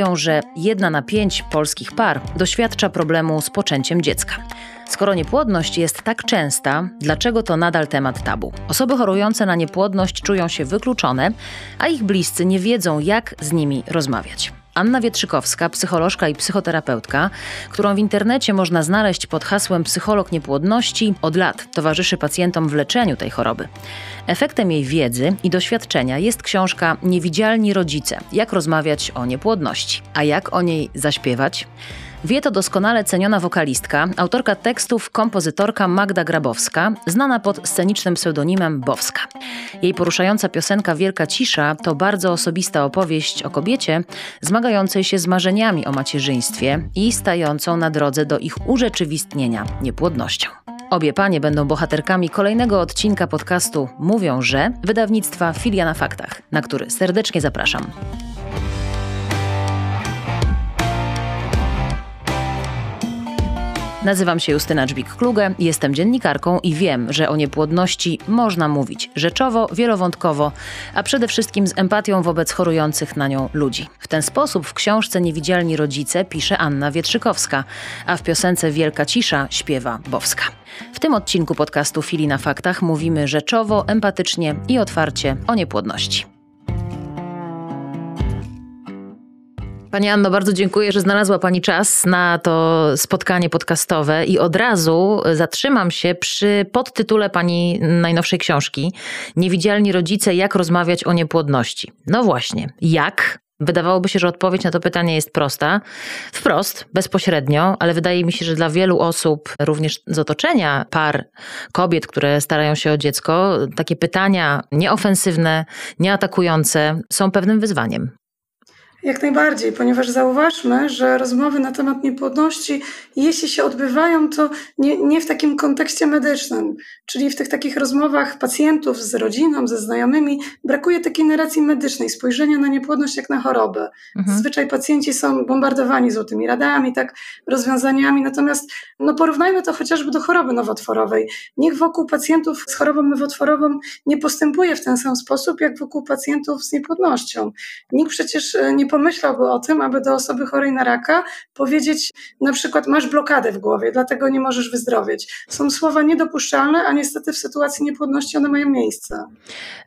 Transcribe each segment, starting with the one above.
mówią, że jedna na pięć polskich par doświadcza problemu z poczęciem dziecka. Skoro niepłodność jest tak częsta, dlaczego to nadal temat tabu? Osoby chorujące na niepłodność czują się wykluczone, a ich bliscy nie wiedzą, jak z nimi rozmawiać. Anna Wietrzykowska, psycholożka i psychoterapeutka, którą w internecie można znaleźć pod hasłem psycholog niepłodności, od lat towarzyszy pacjentom w leczeniu tej choroby. Efektem jej wiedzy i doświadczenia jest książka Niewidzialni rodzice: Jak rozmawiać o niepłodności. A jak o niej zaśpiewać? Wie to doskonale ceniona wokalistka, autorka tekstów, kompozytorka Magda Grabowska, znana pod scenicznym pseudonimem Bowska. Jej poruszająca piosenka Wielka Cisza to bardzo osobista opowieść o kobiecie zmagającej się z marzeniami o macierzyństwie i stającą na drodze do ich urzeczywistnienia niepłodnością. Obie panie będą bohaterkami kolejnego odcinka podcastu Mówią, że wydawnictwa Filia na Faktach, na który serdecznie zapraszam. Nazywam się Justyna Dżbik-Kluge, jestem dziennikarką i wiem, że o niepłodności można mówić rzeczowo, wielowątkowo, a przede wszystkim z empatią wobec chorujących na nią ludzi. W ten sposób w książce Niewidzialni Rodzice pisze Anna Wietrzykowska, a w piosence Wielka Cisza śpiewa Bowska. W tym odcinku podcastu Fili na Faktach mówimy rzeczowo, empatycznie i otwarcie o niepłodności. Pani Anno, bardzo dziękuję, że znalazła Pani czas na to spotkanie podcastowe i od razu zatrzymam się przy podtytule Pani najnowszej książki Niewidzialni rodzice, jak rozmawiać o niepłodności. No właśnie, jak? Wydawałoby się, że odpowiedź na to pytanie jest prosta, wprost, bezpośrednio, ale wydaje mi się, że dla wielu osób, również z otoczenia par, kobiet, które starają się o dziecko, takie pytania nieofensywne, nieatakujące są pewnym wyzwaniem. Jak najbardziej, ponieważ zauważmy, że rozmowy na temat niepłodności, jeśli się odbywają, to nie, nie, w takim kontekście medycznym, czyli w tych takich rozmowach pacjentów z rodziną, ze znajomymi, brakuje takiej narracji medycznej, spojrzenia na niepłodność jak na chorobę. Mhm. Zazwyczaj pacjenci są bombardowani złotymi radami, tak, rozwiązaniami, natomiast no, porównajmy to chociażby do choroby nowotworowej. Niech wokół pacjentów z chorobą nowotworową nie postępuje w ten sam sposób, jak wokół pacjentów z niepłodnością. Nikt przecież e, nie pomyślałby o tym, aby do osoby chorej na raka powiedzieć na przykład masz blokadę w głowie, dlatego nie możesz wyzdrowieć. Są słowa niedopuszczalne, a niestety w sytuacji niepłodności one mają miejsce.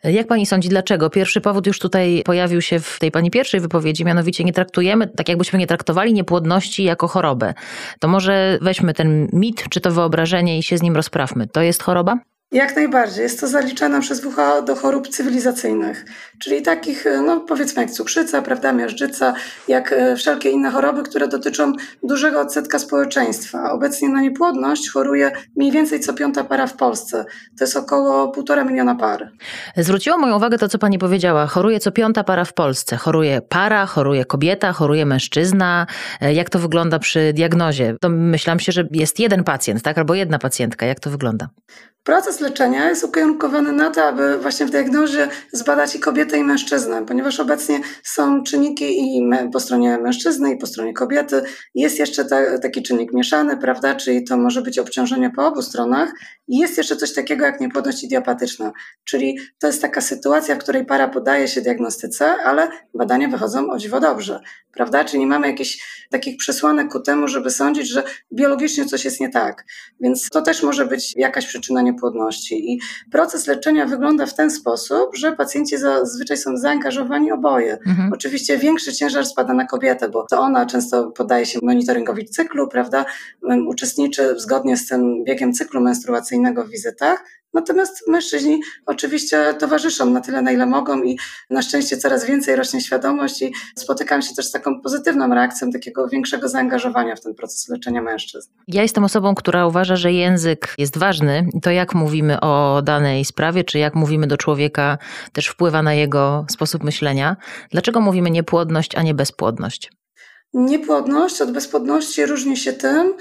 Jak pani sądzi, dlaczego? Pierwszy powód już tutaj pojawił się w tej pani pierwszej wypowiedzi, mianowicie nie traktujemy, tak jakbyśmy nie traktowali niepłodności jako chorobę. To może weźmy ten mit czy to wyobrażenie i się z nim rozprawmy. To jest choroba? Jak najbardziej. Jest to zaliczane przez WHO do chorób cywilizacyjnych, czyli takich, no powiedzmy jak cukrzyca, prawda, miażdżyca, jak e, wszelkie inne choroby, które dotyczą dużego odsetka społeczeństwa. Obecnie na niepłodność choruje mniej więcej co piąta para w Polsce. To jest około półtora miliona par. Zwróciło moją uwagę to, co pani powiedziała. Choruje co piąta para w Polsce. Choruje para, choruje kobieta, choruje mężczyzna. E, jak to wygląda przy diagnozie? Myślałam się, że jest jeden pacjent, tak? Albo jedna pacjentka. Jak to wygląda? Proces leczenia jest ukierunkowany na to, aby właśnie w diagnozie zbadać i kobietę, i mężczyznę, ponieważ obecnie są czynniki i po stronie mężczyzny, i po stronie kobiety. Jest jeszcze ta, taki czynnik mieszany, prawda, czyli to może być obciążenie po obu stronach. I jest jeszcze coś takiego jak niepłodność idiopatyczna, czyli to jest taka sytuacja, w której para podaje się diagnostyce, ale badania wychodzą o dziwo dobrze, prawda? Czyli nie mamy jakichś takich przesłanek ku temu, żeby sądzić, że biologicznie coś jest nie tak. Więc to też może być jakaś przyczyna niepłodności. I proces leczenia wygląda w ten sposób, że pacjenci zazwyczaj są zaangażowani oboje. Mhm. Oczywiście większy ciężar spada na kobietę, bo to ona często podaje się monitoringowi cyklu, prawda? Uczestniczy zgodnie z tym biegiem cyklu menstruacyjnego w wizytach, Natomiast mężczyźni oczywiście towarzyszą na tyle, na ile mogą i na szczęście coraz więcej rośnie świadomość i spotykam się też z taką pozytywną reakcją takiego większego zaangażowania w ten proces leczenia mężczyzn. Ja jestem osobą, która uważa, że język jest ważny. To jak mówimy o danej sprawie, czy jak mówimy do człowieka też wpływa na jego sposób myślenia. Dlaczego mówimy niepłodność, a nie bezpłodność? Niepłodność od bezpłodności różni się tym,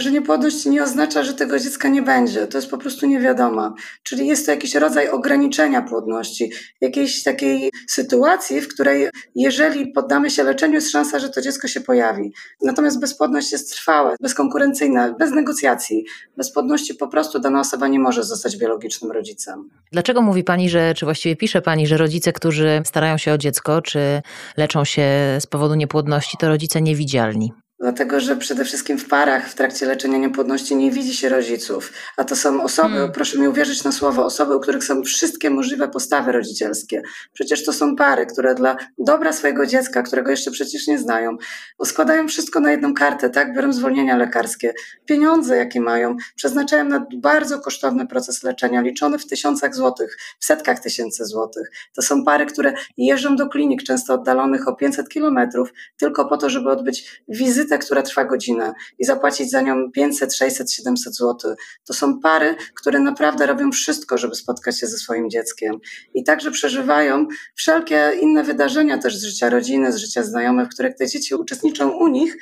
że niepłodność nie oznacza, że tego dziecka nie będzie. To jest po prostu niewiadoma. Czyli jest to jakiś rodzaj ograniczenia płodności, jakiejś takiej sytuacji, w której jeżeli poddamy się leczeniu, jest szansa, że to dziecko się pojawi. Natomiast bezpłodność jest trwała, bezkonkurencyjna, bez negocjacji. Bez płodności po prostu dana osoba nie może zostać biologicznym rodzicem. Dlaczego mówi Pani, że, czy właściwie pisze Pani, że rodzice, którzy starają się o dziecko, czy leczą się z powodu niepłodności, to rodzice niewidzialni? Dlatego, że przede wszystkim w parach w trakcie leczenia niepłodności nie widzi się rodziców. A to są osoby, hmm. proszę mi uwierzyć na słowo, osoby, u których są wszystkie możliwe postawy rodzicielskie. Przecież to są pary, które dla dobra swojego dziecka, którego jeszcze przecież nie znają, składają wszystko na jedną kartę, tak? Biorą zwolnienia lekarskie, pieniądze, jakie mają, przeznaczają na bardzo kosztowny proces leczenia, liczony w tysiącach złotych, w setkach tysięcy złotych. To są pary, które jeżdżą do klinik, często oddalonych o 500 kilometrów, tylko po to, żeby odbyć wizytę wizytę, która trwa godzinę i zapłacić za nią 500, 600, 700 zł. To są pary, które naprawdę robią wszystko, żeby spotkać się ze swoim dzieckiem. I także przeżywają wszelkie inne wydarzenia też z życia rodziny, z życia znajomych, w których te dzieci uczestniczą u nich,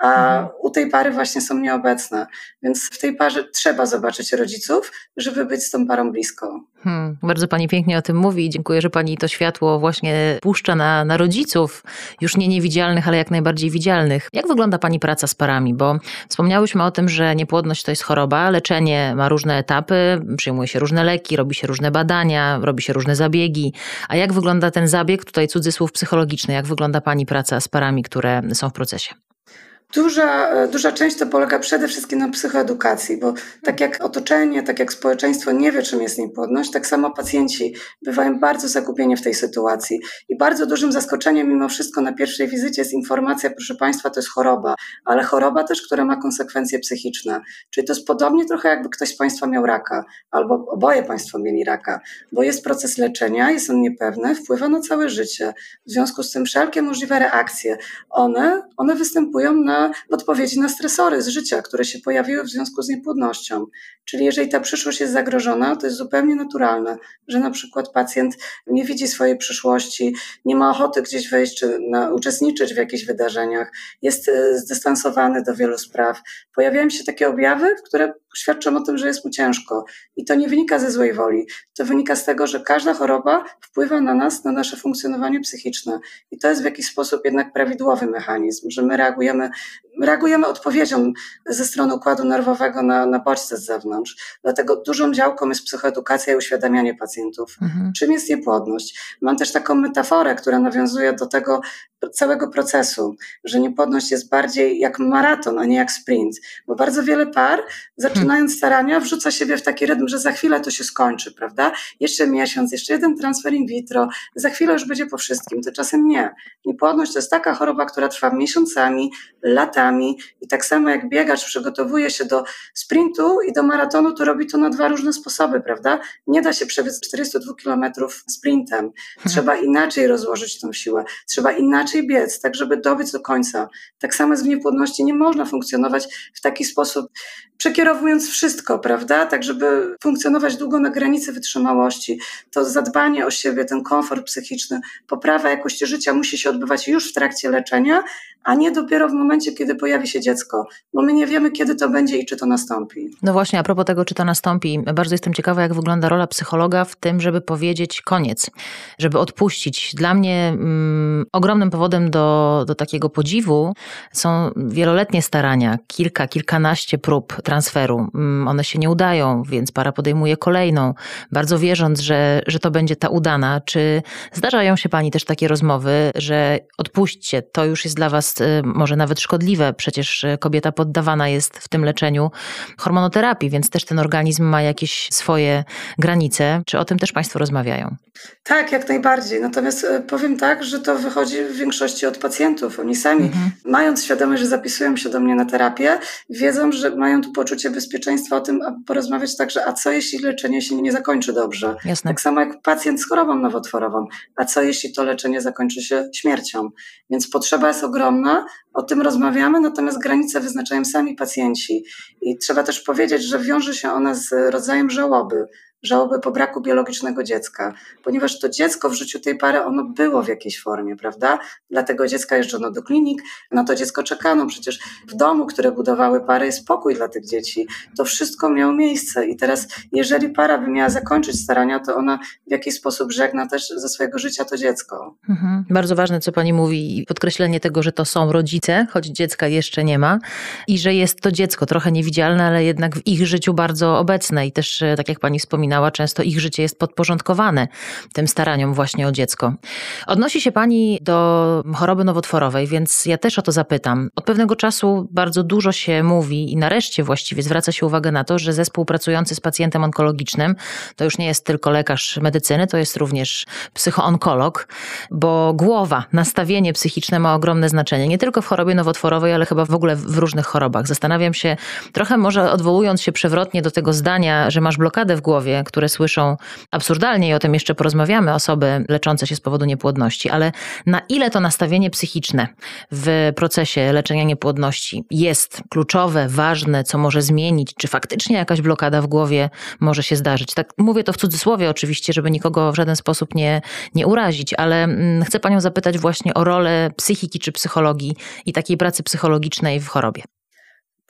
a mhm. u tej pary właśnie są nieobecne. Więc w tej parze trzeba zobaczyć rodziców, żeby być z tą parą blisko. Hmm, bardzo Pani pięknie o tym mówi i dziękuję, że Pani to światło właśnie puszcza na, na rodziców, już nie niewidzialnych, ale jak najbardziej widzialnych. Jak wygląda Pani praca z parami? Bo wspomniałyśmy o tym, że niepłodność to jest choroba, leczenie ma różne etapy, przyjmuje się różne leki, robi się różne badania, robi się różne zabiegi. A jak wygląda ten zabieg, tutaj cudzysłów psychologiczny, jak wygląda Pani praca z parami, które są w procesie? Duża, duża część to polega przede wszystkim na psychoedukacji, bo tak jak otoczenie, tak jak społeczeństwo nie wie, czym jest niepłodność, tak samo pacjenci bywają bardzo zagubieni w tej sytuacji. I bardzo dużym zaskoczeniem mimo wszystko na pierwszej wizycie jest informacja, proszę Państwa, to jest choroba, ale choroba też, która ma konsekwencje psychiczne. Czyli to jest podobnie trochę jakby ktoś z Państwa miał raka, albo oboje Państwo mieli raka, bo jest proces leczenia, jest on niepewny, wpływa na całe życie. W związku z tym wszelkie możliwe reakcje, one, one występują na odpowiedzi na stresory z życia, które się pojawiły w związku z niepłodnością. Czyli jeżeli ta przyszłość jest zagrożona, to jest zupełnie naturalne, że na przykład pacjent nie widzi swojej przyszłości, nie ma ochoty gdzieś wejść czy na, uczestniczyć w jakichś wydarzeniach, jest e, zdystansowany do wielu spraw. Pojawiają się takie objawy, które świadczą o tym, że jest mu ciężko. I to nie wynika ze złej woli. To wynika z tego, że każda choroba wpływa na nas, na nasze funkcjonowanie psychiczne. I to jest w jakiś sposób jednak prawidłowy mechanizm, że my reagujemy reagujemy odpowiedzią ze strony układu nerwowego na, na bodźce z zewnątrz. Dlatego dużą działką jest psychoedukacja i uświadamianie pacjentów, mhm. czym jest niepłodność. Mam też taką metaforę, która nawiązuje do tego całego procesu, że niepłodność jest bardziej jak maraton, a nie jak sprint, bo bardzo wiele par, zaczynając starania, wrzuca siebie w taki rytm, że za chwilę to się skończy, prawda? Jeszcze miesiąc, jeszcze jeden transfer in vitro, za chwilę już będzie po wszystkim. Tymczasem nie. Niepłodność to jest taka choroba, która trwa miesiącami, latami, i tak samo jak biegacz przygotowuje się do sprintu i do maratonu, to robi to na dwa różne sposoby, prawda? Nie da się przebiec 42 kilometrów sprintem. Mhm. Trzeba inaczej rozłożyć tą siłę, trzeba inaczej biec, tak żeby dobiec do końca. Tak samo jest w niepłodności. Nie można funkcjonować w taki sposób, przekierowując wszystko, prawda? Tak, żeby funkcjonować długo na granicy wytrzymałości. To zadbanie o siebie, ten komfort psychiczny, poprawa jakości życia musi się odbywać już w trakcie leczenia, a nie dopiero w momencie, kiedy pojawi się dziecko, bo my nie wiemy, kiedy to będzie i czy to nastąpi. No właśnie, a propos tego, czy to nastąpi, bardzo jestem ciekawa, jak wygląda rola psychologa w tym, żeby powiedzieć koniec, żeby odpuścić. Dla mnie mm, ogromnym powodem do, do takiego podziwu są wieloletnie starania, kilka, kilkanaście prób transferu. Mm, one się nie udają, więc para podejmuje kolejną, bardzo wierząc, że, że to będzie ta udana. Czy zdarzają się Pani też takie rozmowy, że odpuśćcie, to już jest dla Was y, może nawet szkodliwe, przecież e, kobieta poddawana jest w tym leczeniu hormonoterapii, więc też ten organizm ma jakieś swoje granice. Czy o tym też Państwo rozmawiają? Tak, jak najbardziej. Natomiast e, powiem tak, że to wychodzi w większości od pacjentów. Oni sami, mhm. mając świadomość, że zapisują się do mnie na terapię, wiedzą, że mają tu poczucie bezpieczeństwa o tym, aby porozmawiać także, a co jeśli leczenie się nie zakończy dobrze? Jasne. Tak samo jak pacjent z chorobą nowotworową, a co jeśli to leczenie zakończy się śmiercią? Więc potrzeba jest ogromna, o tym rozmawiamy, natomiast granice wyznaczają sami pacjenci. I trzeba też powiedzieć, że wiąże się ona z rodzajem żałoby, żałoby po braku biologicznego dziecka, ponieważ to dziecko w życiu tej pary, ono było w jakiejś formie, prawda? Dlatego dziecka jeżdżono do klinik, na to dziecko czekano. Przecież w domu, które budowały pary, jest spokój dla tych dzieci. To wszystko miało miejsce i teraz, jeżeli para by miała zakończyć starania, to ona w jakiś sposób żegna też ze swojego życia to dziecko. Mhm. Bardzo ważne, co pani mówi i podkreślenie tego, że to są rodzice, choć dziecka jeszcze nie ma i że jest to dziecko trochę niewidzialne, ale jednak w ich życiu bardzo obecne i też, e, tak jak pani wspominała, często ich życie jest podporządkowane tym staraniom właśnie o dziecko. Odnosi się pani do choroby nowotworowej, więc ja też o to zapytam. Od pewnego czasu bardzo dużo się mówi i nareszcie właściwie zwraca się uwagę na to, że zespół pracujący z pacjentem onkologicznym to już nie jest tylko lekarz medycyny, to jest również psychoonkolog, bo głowa, nastawienie psychiczne ma ogromne znaczenie. Nie tylko w chorobie nowotworowej, ale chyba w ogóle w różnych chorobach. Zastanawiam się, trochę może odwołując się przewrotnie do tego zdania, że masz blokadę w głowie, które słyszą absurdalnie i o tym jeszcze porozmawiamy, osoby leczące się z powodu niepłodności, ale na ile to nastawienie psychiczne w procesie leczenia niepłodności jest kluczowe, ważne, co może zmienić, czy faktycznie jakaś blokada w głowie może się zdarzyć. Tak mówię to w cudzysłowie oczywiście, żeby nikogo w żaden sposób nie, nie urazić, ale mm, chcę panią zapytać właśnie o rolę psychiki czy psychologii i takiej pracy psychologicznej w chorobie.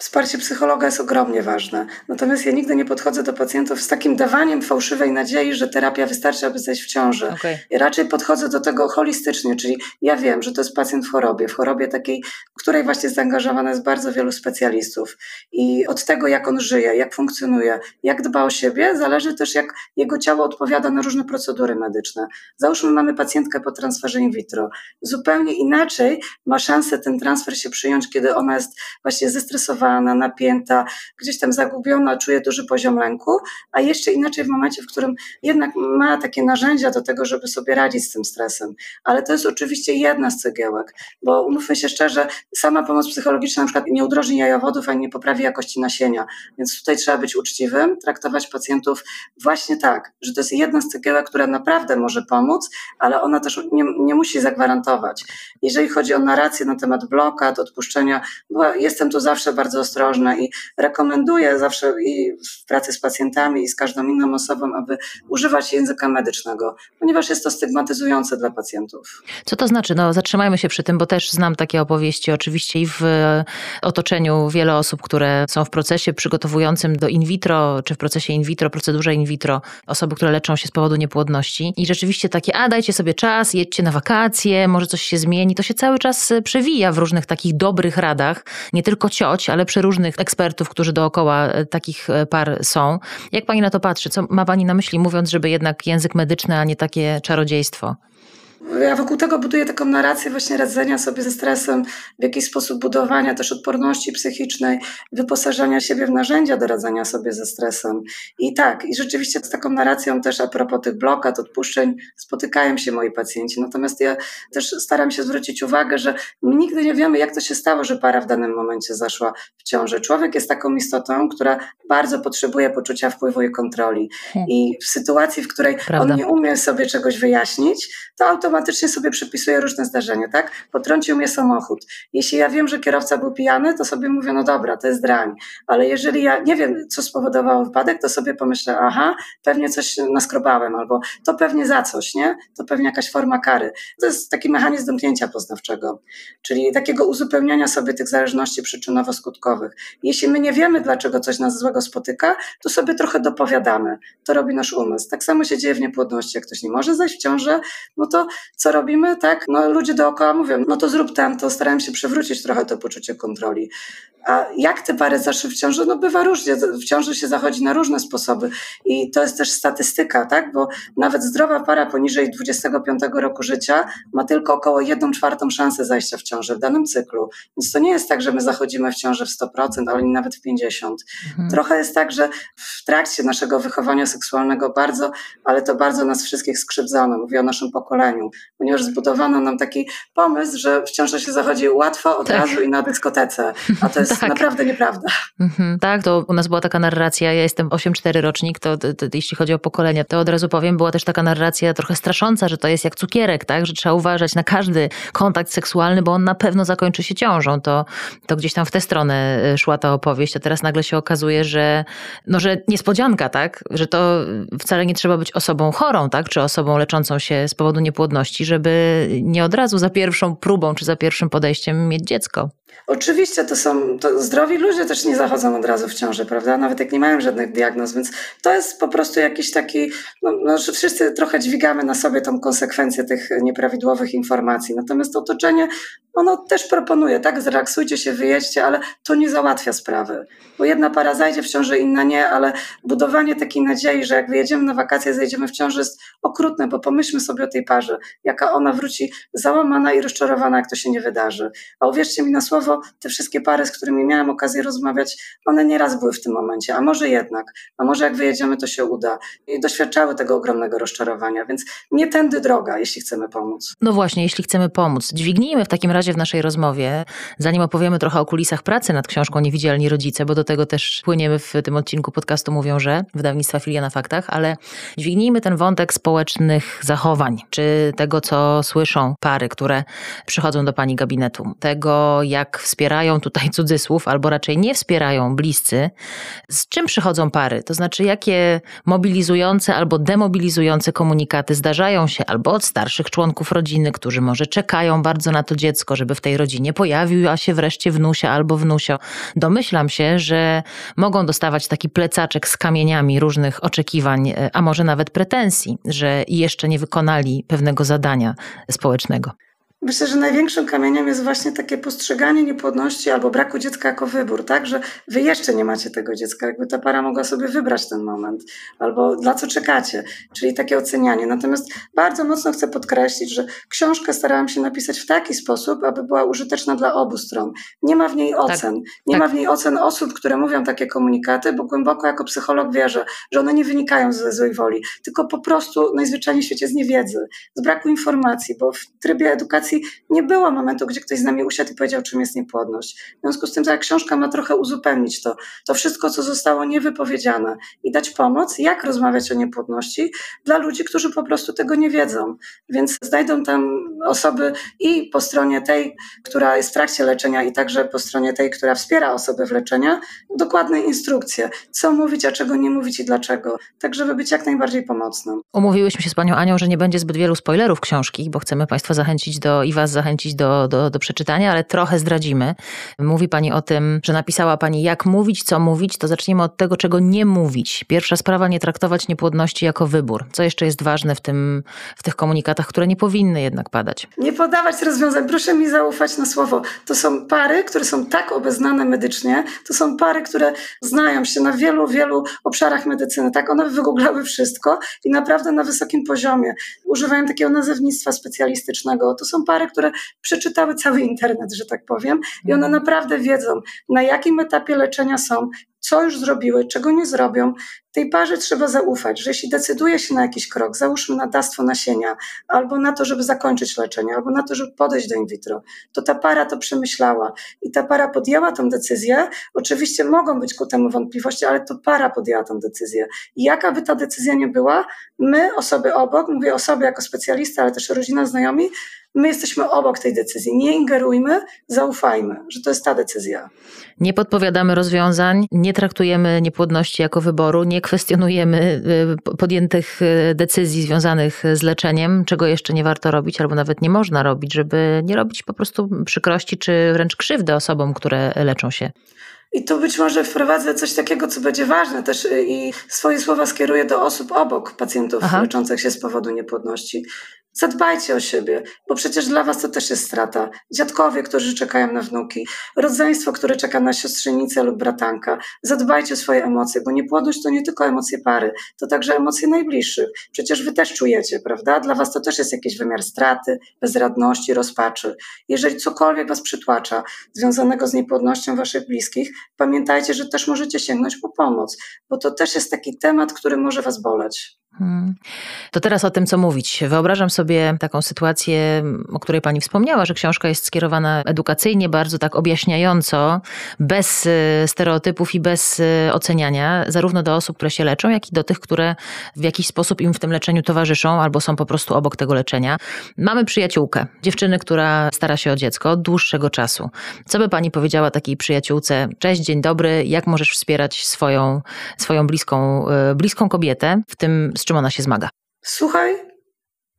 Wsparcie psychologa jest ogromnie ważne. Natomiast ja nigdy nie podchodzę do pacjentów z takim dawaniem fałszywej nadziei, że terapia wystarczy, aby zejść w ciąży. Okay. Ja raczej podchodzę do tego holistycznie, czyli ja wiem, że to jest pacjent w chorobie, w chorobie takiej, w której właśnie zaangażowane jest bardzo wielu specjalistów. I od tego, jak on żyje, jak funkcjonuje, jak dba o siebie, zależy też, jak jego ciało odpowiada na różne procedury medyczne. Załóżmy, mamy pacjentkę po transferze in vitro. Zupełnie inaczej ma szansę ten transfer się przyjąć, kiedy ona jest właśnie zestresowana, napięta, gdzieś tam zagubiona, czuje duży poziom lęku, a jeszcze inaczej w momencie, w którym jednak ma takie narzędzia do tego, żeby sobie radzić z tym stresem. Ale to jest oczywiście jedna z cegiełek, bo umówmy się szczerze, sama pomoc psychologiczna na przykład nie udrożni jajowodów, ani nie poprawi jakości nasienia. Więc tutaj trzeba być uczciwym, traktować pacjentów właśnie tak, że to jest jedna z cegiełek, która naprawdę może pomóc, ale ona też nie, nie musi zagwarantować. Jeżeli chodzi o narrację na temat blokad, odpuszczenia, bo jestem tu zawsze bardzo ostrożna i rekomenduję zawsze i w pracy z pacjentami i z każdą inną osobą, aby używać języka medycznego, ponieważ jest to stygmatyzujące dla pacjentów. Co to znaczy? No, zatrzymajmy się przy tym, bo też znam takie opowieści, oczywiście i w otoczeniu wiele osób, które są w procesie przygotowującym do in vitro, czy w procesie in vitro, procedurze in vitro, osoby, które leczą się z powodu niepłodności i rzeczywiście takie, a dajcie sobie czas, jedźcie na wakacje, może coś się zmieni, to się cały czas przewija w różnych takich dobrych radach, nie tylko cioć, ale przeróżnych ekspertów, którzy dookoła e, takich e, par są. Jak pani na to patrzy? Co ma pani na myśli, mówiąc, żeby jednak język medyczny, a nie takie czarodziejstwo? Ja wokół tego buduję taką narrację właśnie radzenia sobie ze stresem, w jakiś sposób budowania też odporności psychicznej, wyposażania siebie w narzędzia do radzenia sobie ze stresem. I tak, i rzeczywiście z taką narracją też a propos tych blokad, odpuszczeń spotykają się moi pacjenci. Natomiast ja też staram się zwrócić uwagę, że my nigdy nie wiemy, jak to się stało, że para w danym momencie zaszła w ciąży. Człowiek jest taką istotą, która bardzo potrzebuje poczucia wpływu i kontroli. Hmm. I w sytuacji, w której Prawda. on nie umie sobie czegoś wyjaśnić, to automatycznie automatycznie sobie przypisuję różne zdarzenia, tak? Potrącił mnie samochód. Jeśli ja wiem, że kierowca był pijany, to sobie mówię, no dobra, to jest drań. Ale jeżeli ja nie wiem, co spowodowało wypadek, to sobie pomyślę, aha, pewnie coś naskrobałem, albo to pewnie za coś, nie? To pewnie jakaś forma kary. To jest taki mechanizm domknięcia poznawczego, czyli takiego uzupełniania sobie tych zależności przyczynowo-skutkowych. Jeśli my nie wiemy, dlaczego coś nas złego spotyka, to sobie trochę dopowiadamy. To robi nasz umysł. Tak samo się dzieje w niepłodności. Jak ktoś nie może zajść w ciążę, no to co robimy, tak? No ludzie dookoła mówią, no to zrób tam, to starałem się przywrócić trochę to poczucie kontroli. A jak te pary zaszły w ciąży? No bywa różnie. W ciąży się zachodzi na różne sposoby. I to jest też statystyka, tak? Bo nawet zdrowa para poniżej 25 roku życia ma tylko około 1 czwartą szansę zajścia w ciążę w danym cyklu. Więc to nie jest tak, że my zachodzimy w ciążę w 100%, ale nawet w 50%. Mhm. Trochę jest tak, że w trakcie naszego wychowania seksualnego bardzo, ale to bardzo nas wszystkich skrzywdzono. Mówię o naszym pokoleniu ponieważ zbudowano nam taki pomysł, że w ciąży się zachodzi łatwo, od tak. razu i na dyskotece, a to jest tak. naprawdę nieprawda. Mhm, tak, to u nas była taka narracja, ja jestem 8-4 rocznik, to, to, to, jeśli chodzi o pokolenia, to od razu powiem, była też taka narracja trochę strasząca, że to jest jak cukierek, tak, że trzeba uważać na każdy kontakt seksualny, bo on na pewno zakończy się ciążą. To, to gdzieś tam w tę stronę e, szła ta opowieść, a teraz nagle się okazuje, że, no, że niespodzianka, tak, że to wcale nie trzeba być osobą chorą, tak, czy osobą leczącą się z powodu niepłodności, żeby nie od razu za pierwszą próbą, czy za pierwszym podejściem mieć dziecko. Oczywiście to są to zdrowi ludzie też nie zachodzą od razu w ciąży, prawda? Nawet jak nie mają żadnych diagnoz, więc to jest po prostu jakiś taki, no, no, że wszyscy trochę dźwigamy na sobie tą konsekwencję tych nieprawidłowych informacji. Natomiast otoczenie, ono też proponuje, tak, zrelaksujcie się, wyjedźcie, ale to nie załatwia sprawy. Bo jedna para zajdzie w ciąży, inna nie, ale budowanie takiej nadziei, że jak wyjedziemy na wakacje, zejdziemy w ciąży jest okrutne, bo pomyślmy sobie o tej parze, jaka ona wróci załamana i rozczarowana, jak to się nie wydarzy. A uwierzcie mi na słowo, słowo, te wszystkie pary, z którymi miałam okazję rozmawiać, one nieraz były w tym momencie, a może jednak, a może jak wyjedziemy, to się uda. I doświadczały tego ogromnego rozczarowania, więc nie tędy droga, jeśli chcemy pomóc. No właśnie, jeśli chcemy pomóc. Dźwignijmy w takim razie w naszej rozmowie, zanim opowiemy trochę o kulisach pracy nad książką Niewidzialni Rodzice, bo do tego też płyniemy w tym odcinku podcastu Mówią, że wydawnictwa Filia na Faktach, ale dźwignijmy ten wątek społecznych zachowań, czy tego, co słyszą pary, które przychodzą do pani gabinetu, tego, jak wspierają tutaj cudzysłów, albo raczej nie wspierają bliscy, z czym przychodzą pary? To znaczy, jakie mobilizujące albo demobilizujące komunikaty zdarzają się albo od starszych członków rodziny, którzy może czekają bardzo na to dziecko, żeby w tej rodzinie pojawiła się wreszcie wnusia albo wnusio. Domyślam się, że mogą dostawać taki plecaczek z kamieniami różnych oczekiwań, e, a może nawet pretensji, że jeszcze nie wykonali pewnego zadania społecznego. Myślę, że największym kamieniem jest właśnie takie postrzeganie niepłodności albo braku dziecka jako wybór, tak? Że wy jeszcze nie macie tego dziecka, jakby ta para mogła sobie wybrać ten moment, albo dla co czekacie, czyli takie ocenianie. Natomiast bardzo mocno chcę podkreślić, że książkę starałam się napisać w taki sposób, aby była użyteczna dla obu stron. Nie ma w niej tak, ocen. Tak, nie tak. ma w niej ocen osób, które mówią takie komunikaty, bo głęboko jako psycholog wierzę, że one nie wynikają ze złej woli, tylko po prostu najzwyczajniej w świecie z niewiedzy, z braku informacji, bo w trybie edukacji nie było momentu, gdzie ktoś z nami usiadł i powiedział, czym jest niepłodność. W związku z tym ta książka ma trochę uzupełnić to, to wszystko, co zostało niewypowiedziane i dać pomoc, jak rozmawiać o niepłodności dla ludzi, którzy po prostu tego nie wiedzą. Więc znajdą tam osoby i po stronie tej, która jest w trakcie leczenia i także po stronie tej, która wspiera osoby w leczeniu, dokładne instrukcje, co mówić, a czego nie mówić i dlaczego, tak żeby być jak najbardziej pomocnym. Umówiłyśmy się z panią Anią, że nie będzie zbyt wielu spoilerów książki, bo chcemy państwa zachęcić do i Was zachęcić do, do, do przeczytania, ale trochę zdradzimy. Mówi Pani o tym, że napisała Pani, jak mówić, co mówić, to zaczniemy od tego, czego nie mówić. Pierwsza sprawa, nie traktować niepłodności jako wybór. Co jeszcze jest ważne w, tym, w tych komunikatach, które nie powinny jednak padać? Nie podawać rozwiązań. Proszę mi zaufać na słowo. To są pary, które są tak obeznane medycznie, to są pary, które znają się na wielu, wielu obszarach medycyny. Tak, one wygooglały wszystko i naprawdę na wysokim poziomie. Używają takiego nazewnictwa specjalistycznego. To są pary, które przeczytały cały internet, że tak powiem, i one mhm. naprawdę wiedzą, na jakim etapie leczenia są, co już zrobiły, czego nie zrobią. Tej parze trzeba zaufać, że jeśli decyduje się na jakiś krok, załóżmy na dawstwo nasienia, albo na to, żeby zakończyć leczenie, albo na to, żeby podejść do in vitro, to ta para to przemyślała i ta para podjęła tę decyzję. Oczywiście mogą być ku temu wątpliwości, ale to para podjęła tę decyzję. I jaka by ta decyzja nie była, my, osoby obok, mówię osoby jako specjalista, ale też rodzina, znajomi, My jesteśmy obok tej decyzji. Nie ingerujmy, zaufajmy, że to jest ta decyzja. Nie podpowiadamy rozwiązań, nie traktujemy niepłodności jako wyboru, nie kwestionujemy y, podjętych y, decyzji związanych z leczeniem, czego jeszcze nie warto robić albo nawet nie można robić, żeby nie robić po prostu przykrości czy wręcz krzywdy osobom, które leczą się. I tu być może wprowadzę coś takiego, co będzie ważne też y, i swoje słowa skieruję do osób obok pacjentów Aha. leczących się z powodu niepłodności. Zadbajcie o siebie, bo przecież dla was to też jest strata. Dziadkowie, którzy czekają na wnuki, rodzeństwo, które czeka na siostrzenicę lub bratanka. Zadbajcie o swoje emocje, bo niepłodność to nie tylko emocje pary, to także emocje najbliższych. Przecież wy też czujecie, prawda? Dla was to też jest jakiś wymiar straty, bezradności, rozpaczy. Jeżeli cokolwiek was przytłacza związanego z niepłodnością waszych bliskich, pamiętajcie, że też możecie sięgnąć po pomoc, bo to też jest taki temat, który może was boleć. Hmm. To teraz o tym, co mówić. Wyobrażam sobie taką sytuację, o której pani wspomniała, że książka jest skierowana edukacyjnie, bardzo tak objaśniająco, bez y, stereotypów i bez y, oceniania, zarówno do osób, które się leczą, jak i do tych, które w jakiś sposób im w tym leczeniu towarzyszą albo są po prostu obok tego leczenia. Mamy przyjaciółkę, dziewczyny, która stara się o dziecko od dłuższego czasu. Co by pani powiedziała takiej przyjaciółce? Cześć, dzień dobry, jak możesz wspierać swoją, swoją bliską, y, bliską kobietę w tym, z czym ona się zmaga? Słuchaj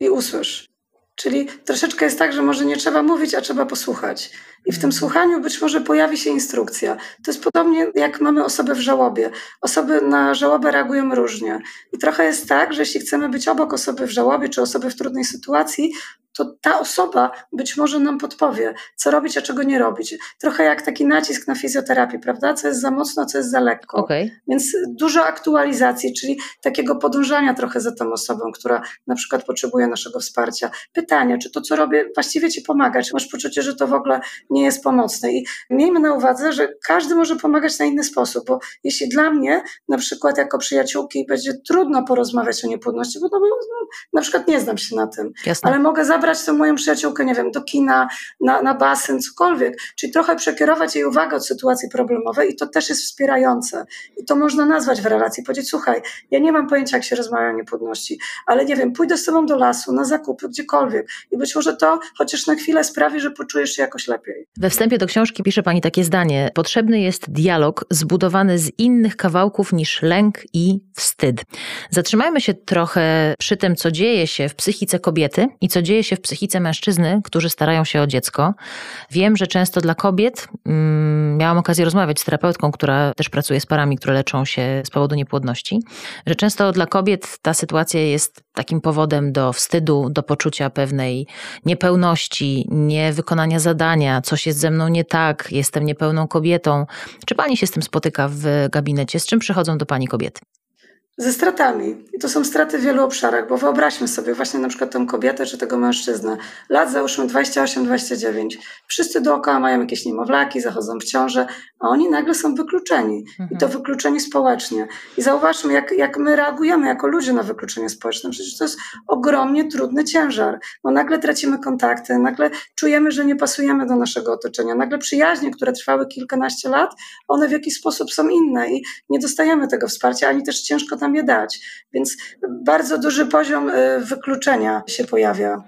i usłysz. Czyli troszeczkę jest tak, że może nie trzeba mówić, a trzeba posłuchać. I w tym słuchaniu być może pojawi się instrukcja. To jest podobnie jak mamy osoby w żałobie. Osoby na żałobę reagują różnie. I trochę jest tak, że jeśli chcemy być obok osoby w żałobie czy osoby w trudnej sytuacji, to ta osoba być może nam podpowie, co robić, a czego nie robić. Trochę jak taki nacisk na fizjoterapię, prawda? Co jest za mocno, co jest za lekko. Okay. Więc dużo aktualizacji, czyli takiego podążania trochę za tą osobą, która na przykład potrzebuje naszego wsparcia. Pytanie, czy to, co robię, właściwie ci pomaga, czy masz poczucie, że to w ogóle nie jest pomocne. I miejmy na uwadze, że każdy może pomagać na inny sposób, bo jeśli dla mnie, na przykład jako przyjaciółki, będzie trudno porozmawiać o niepłodności, bo no, na przykład nie znam się na tym, Jasne. ale mogę zabrać tę moją przyjaciółkę, nie wiem, do kina, na, na basen, cokolwiek, czyli trochę przekierować jej uwagę od sytuacji problemowej i to też jest wspierające. I to można nazwać w relacji, powiedzieć, słuchaj, ja nie mam pojęcia, jak się rozmawia o niepłodności, ale nie wiem, pójdę z tobą do lasu, na zakupy, gdziekolwiek i być może to chociaż na chwilę sprawi, że poczujesz się jakoś lepiej. We wstępie do książki pisze pani takie zdanie: Potrzebny jest dialog zbudowany z innych kawałków niż lęk i wstyd. Zatrzymajmy się trochę przy tym, co dzieje się w psychice kobiety i co dzieje się w psychice mężczyzny, którzy starają się o dziecko. Wiem, że często dla kobiet, mm, miałam okazję rozmawiać z terapeutką, która też pracuje z parami, które leczą się z powodu niepłodności, że często dla kobiet ta sytuacja jest takim powodem do wstydu, do poczucia pewnej niepełności, niewykonania zadania, coś jest ze mną nie tak, jestem niepełną kobietą. Czy pani się z tym spotyka w gabinecie? Z czym przychodzą do pani kobiety? Ze stratami. I to są straty w wielu obszarach, bo wyobraźmy sobie właśnie na przykład tę kobietę czy tego mężczyznę. Lat załóżmy 28-29. Wszyscy dookoła mają jakieś niemowlaki, zachodzą w ciążę, a oni nagle są wykluczeni. I to mhm. wykluczeni społecznie. I zauważmy, jak, jak my reagujemy jako ludzie na wykluczenie społeczne. Przecież to jest ogromnie trudny ciężar, bo nagle tracimy kontakty, nagle czujemy, że nie pasujemy do naszego otoczenia. Nagle przyjaźnie, które trwały kilkanaście lat, one w jakiś sposób są inne i nie dostajemy tego wsparcia, ani też ciężko nam je dać. Więc bardzo duży poziom y, wykluczenia się pojawia.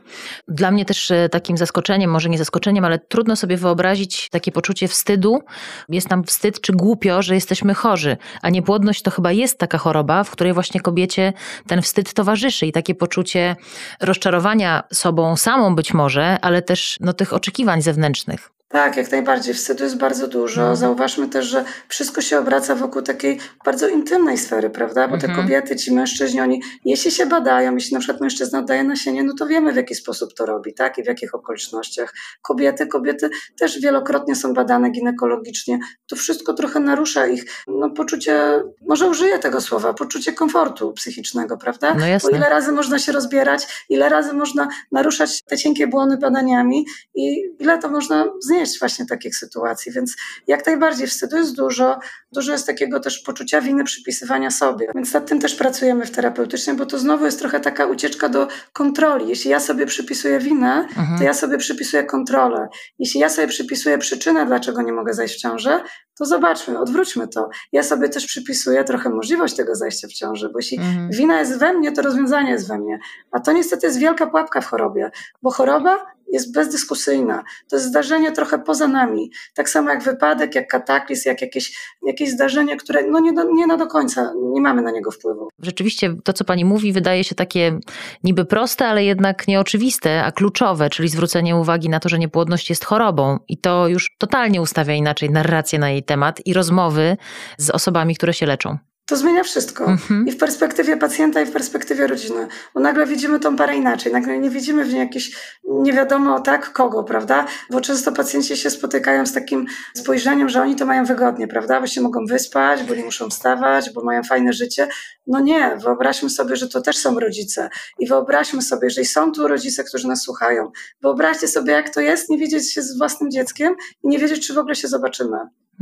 Dla mnie też y, takim zaskoczeniem, może nie zaskoczeniem, ale trudno sobie wyobrazić takie poczucie wstydu. Jest nam wstyd czy głupio, że jesteśmy chorzy, a niepłodność to chyba jest taka choroba, w której właśnie kobiecie ten wstyd towarzyszy i takie poczucie rozczarowania sobą samą być może, ale też no, tych oczekiwań zewnętrznych. Tak, jak najbardziej. Wstydu jest bardzo dużo. Mhm. Zauważmy też, że wszystko się obraca wokół takiej bardzo intymnej sfery, prawda? Bo te mhm. kobiety, ci mężczyźni, oni jeśli się badają, jeśli na przykład mężczyzna oddaje nasienie, no to wiemy w jaki sposób to robi, tak? I w jakich okolicznościach. Kobiety, kobiety też wielokrotnie są badane ginekologicznie. To wszystko trochę narusza ich no, poczucie, może użyję tego słowa, poczucie komfortu psychicznego, prawda? No jasne. Bo ile razy można się rozbierać, ile razy można naruszać te cienkie błony badaniami i ile to można znieść właśnie takich sytuacji, więc jak najbardziej wstydu jest dużo, dużo jest takiego też poczucia winy przypisywania sobie, więc nad tym też pracujemy w terapeutycznie, bo to znowu jest trochę taka ucieczka do kontroli. Jeśli ja sobie przypisuję winę, mhm. to ja sobie przypisuję kontrolę. Jeśli ja sobie przypisuję przyczynę, dlaczego nie mogę zajść w ciążę, to zobaczmy, odwróćmy to. Ja sobie też przypisuję trochę możliwość tego zajścia w ciąży, bo jeśli mhm. wina jest we mnie, to rozwiązanie jest we mnie. A to niestety jest wielka pułapka w chorobie, bo choroba jest bezdyskusyjna. To jest zdarzenie trochę poza nami. Tak samo jak wypadek, jak kataklizm, jak jakieś, jakieś zdarzenie, które no nie, do, nie na do końca, nie mamy na niego wpływu. Rzeczywiście to, co pani mówi, wydaje się takie niby proste, ale jednak nieoczywiste, a kluczowe, czyli zwrócenie uwagi na to, że niepłodność jest chorobą. I to już totalnie ustawia inaczej narrację na jej temat i rozmowy z osobami, które się leczą to zmienia wszystko. Mhm. I w perspektywie pacjenta, i w perspektywie rodziny. Bo nagle widzimy tą parę inaczej. Nagle nie widzimy w niej jakiś nie wiadomo tak kogo, prawda? Bo często pacjenci się spotykają z takim spojrzeniem, że oni to mają wygodnie, prawda? Bo się mogą wyspać, bo nie muszą wstawać, bo mają fajne życie. No nie, wyobraźmy sobie, że to też są rodzice. I wyobraźmy sobie, że są tu rodzice, którzy nas słuchają. Wyobraźcie sobie, jak to jest nie widzieć się z własnym dzieckiem i nie wiedzieć, czy w ogóle się zobaczymy.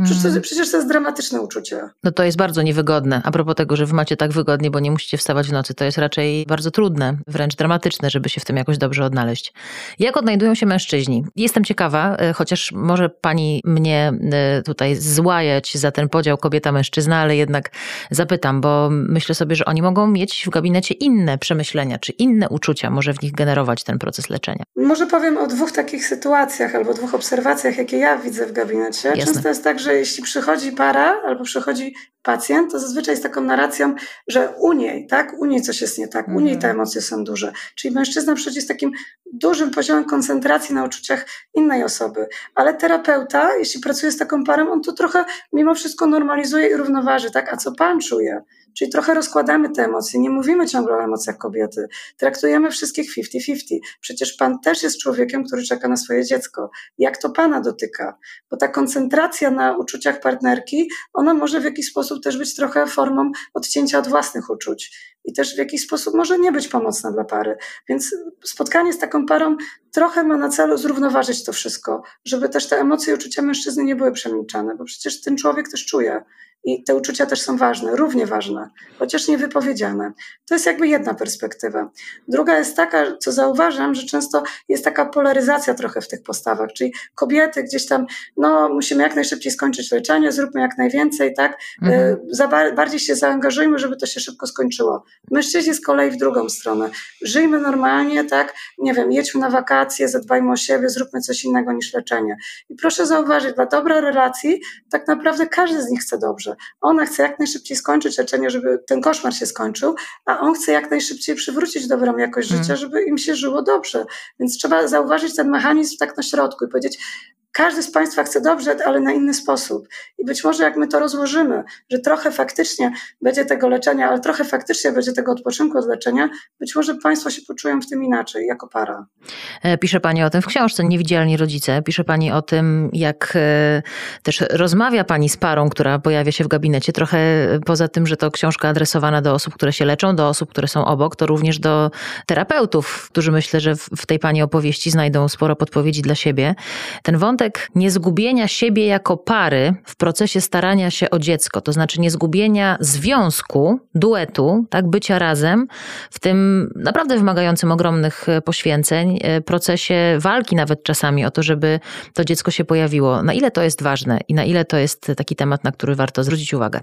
Przecież, to, przecież to jest dramatyczne uczucie. No to jest bardzo niewygodne. A propos tego, że wy macie tak wygodnie, bo nie musicie wstawać w nocy, to jest raczej bardzo trudne, wręcz dramatyczne, żeby się w tym jakoś dobrze odnaleźć. Jak odnajdują się mężczyźni? Jestem ciekawa, e, chociaż może pani mnie e, tutaj złajać za ten podział kobieta-mężczyzna, ale jednak zapytam, bo myślę sobie, że oni mogą mieć w gabinecie inne przemyślenia, czy inne uczucia może w nich generować ten proces leczenia. Może powiem o dwóch takich sytuacjach albo dwóch obserwacjach, jakie ja widzę w gabinecie. Jasne. Często jest tak, że jeśli przychodzi para albo przychodzi pacjent, to zazwyczaj z taką narracją, że u niej, tak, u niej coś jest nie tak, u niej te mhm. emocje są duże. Czyli mężczyzna przychodzi z takim dużym poziomem koncentracji na uczuciach innej osoby. Ale terapeuta, jeśli pracuje z taką parą, on to trochę mimo wszystko normalizuje i równoważy, tak? A co pan czuje? Czyli trochę rozkładamy te emocje, nie mówimy ciągle o emocjach kobiety, traktujemy wszystkich 50-50. Przecież pan też jest człowiekiem, który czeka na swoje dziecko. Jak to pana dotyka? Bo ta koncentracja na uczuciach partnerki, ona może w jakiś sposób też być trochę formą odcięcia od własnych uczuć i też w jakiś sposób może nie być pomocna dla pary. Więc spotkanie z taką parą trochę ma na celu zrównoważyć to wszystko, żeby też te emocje i uczucia mężczyzny nie były przemilczane, bo przecież ten człowiek też czuje. I te uczucia też są ważne, równie ważne, chociaż niewypowiedziane. To jest jakby jedna perspektywa. Druga jest taka, co zauważam, że często jest taka polaryzacja trochę w tych postawach, czyli kobiety gdzieś tam, no musimy jak najszybciej skończyć leczenie, zróbmy jak najwięcej, tak? Mhm. Y, za, bardziej się zaangażujmy, żeby to się szybko skończyło. Mężczyźni z kolei w drugą stronę. Żyjmy normalnie, tak? Nie wiem, jedźmy na wakacje, zadbajmy o siebie, zróbmy coś innego niż leczenie. I proszę zauważyć, dla dobra relacji tak naprawdę każdy z nich chce dobrze. Ona chce jak najszybciej skończyć leczenie, żeby ten koszmar się skończył, a on chce jak najszybciej przywrócić dobrą jakość życia, hmm. żeby im się żyło dobrze. Więc trzeba zauważyć ten mechanizm tak na środku i powiedzieć, każdy z Państwa chce dobrze, ale na inny sposób. I być może jak my to rozłożymy, że trochę faktycznie będzie tego leczenia, ale trochę faktycznie będzie tego odpoczynku od leczenia, być może Państwo się poczują w tym inaczej, jako para. E, pisze Pani o tym w książce Niewidzialni Rodzice. Pisze Pani o tym, jak e, też rozmawia Pani z parą, która pojawia się w gabinecie. Trochę poza tym, że to książka adresowana do osób, które się leczą, do osób, które są obok, to również do terapeutów, którzy myślę, że w tej Pani opowieści znajdą sporo podpowiedzi dla siebie. Ten wątek wątek niezgubienia siebie jako pary w procesie starania się o dziecko, to znaczy niezgubienia związku, duetu, tak, bycia razem w tym naprawdę wymagającym ogromnych e, poświęceń, e, procesie walki nawet czasami o to, żeby to dziecko się pojawiło. Na ile to jest ważne i na ile to jest taki temat, na który warto zwrócić uwagę?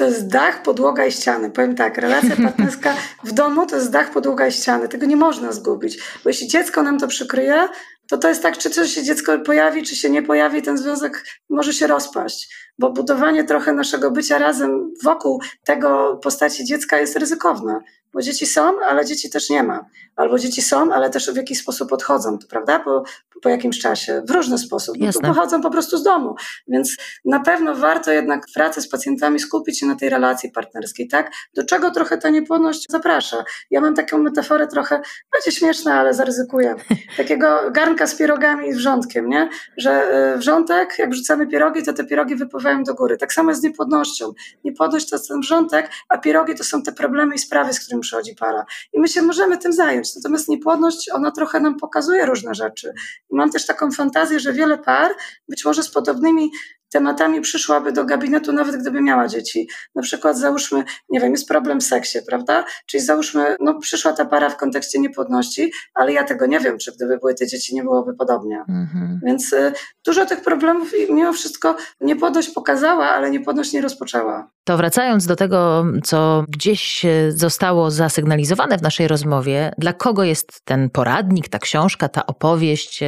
to jest dach, podłoga i ściany. Powiem tak, relacja partnerska w domu to jest dach, podłoga i ściany. Tego nie można zgubić, bo jeśli dziecko nam to przykryje, to to jest tak, czy coś się dziecko pojawi, czy się nie pojawi, ten związek może się rozpaść, bo budowanie trochę naszego bycia razem wokół tego postaci dziecka jest ryzykowne. Bo dzieci są, ale dzieci też nie ma. Albo dzieci są, ale też w jakiś sposób odchodzą, prawda? Po, po jakimś czasie, w różny sposób. Jasne. Pochodzą po prostu z domu. Więc na pewno warto jednak w pracy z pacjentami skupić się na tej relacji partnerskiej, tak? Do czego trochę ta niepłodność zaprasza. Ja mam taką metaforę trochę, będzie śmieszna, ale zaryzykuję. Takiego garnka z pierogami i wrzątkiem, nie? Że e, wrzątek, jak wrzucamy pierogi, to te pierogi wypływają do góry. Tak samo jest z niepłodnością. Niepłodność to jest ten wrzątek, a pierogi to są te problemy i sprawy, z którymi którym przychodzi para. I my się możemy tym zająć. Natomiast niepłodność, ona trochę nam pokazuje różne rzeczy. I mam też taką fantazję, że wiele par, być może z podobnymi tematami przyszłaby do gabinetu, nawet gdyby miała dzieci. Na przykład załóżmy, nie wiem, jest problem w seksie, prawda? Czyli załóżmy, no przyszła ta para w kontekście niepłodności, ale ja tego nie wiem, czy gdyby były te dzieci, nie byłoby podobnie. Mhm. Więc y, dużo tych problemów i mimo wszystko niepłodność pokazała, ale niepłodność nie rozpoczęła. To wracając do tego, co gdzieś zostało zasygnalizowane w naszej rozmowie, dla kogo jest ten poradnik, ta książka, ta opowieść,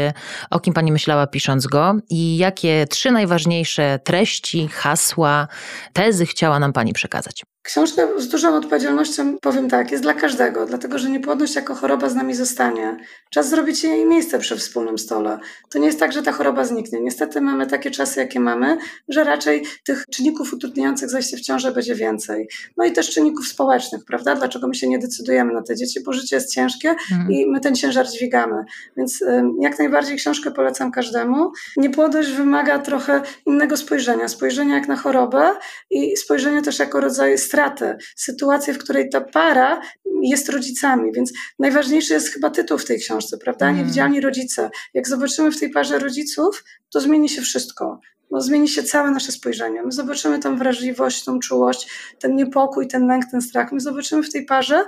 o kim pani myślała pisząc go i jakie trzy najważniejsze treści, hasła, tezy chciała nam pani przekazać? Książka z dużą odpowiedzialnością, powiem tak, jest dla każdego, dlatego że niepłodność jako choroba z nami zostanie. Czas zrobić jej miejsce przy wspólnym stole. To nie jest tak, że ta choroba zniknie. Niestety mamy takie czasy, jakie mamy, że raczej tych czynników utrudniających zajście w ciążę będzie więcej. No i też czynników społecznych, prawda? Dlaczego my się nie decydujemy na te dzieci, bo życie jest ciężkie mhm. i my ten ciężar dźwigamy. Więc jak najbardziej książkę polecam każdemu. Niepłodność wymaga trochę innego spojrzenia. Spojrzenia jak na chorobę i spojrzenia też jako rodzaj stratę, sytuację, w której ta para jest rodzicami, więc najważniejszy jest chyba tytuł w tej książce, prawda? Mm. Niewidzialni rodzice. Jak zobaczymy w tej parze rodziców, to zmieni się wszystko. bo zmieni się całe nasze spojrzenie. My zobaczymy tą wrażliwość, tą czułość, ten niepokój, ten lęk, ten strach. My zobaczymy w tej parze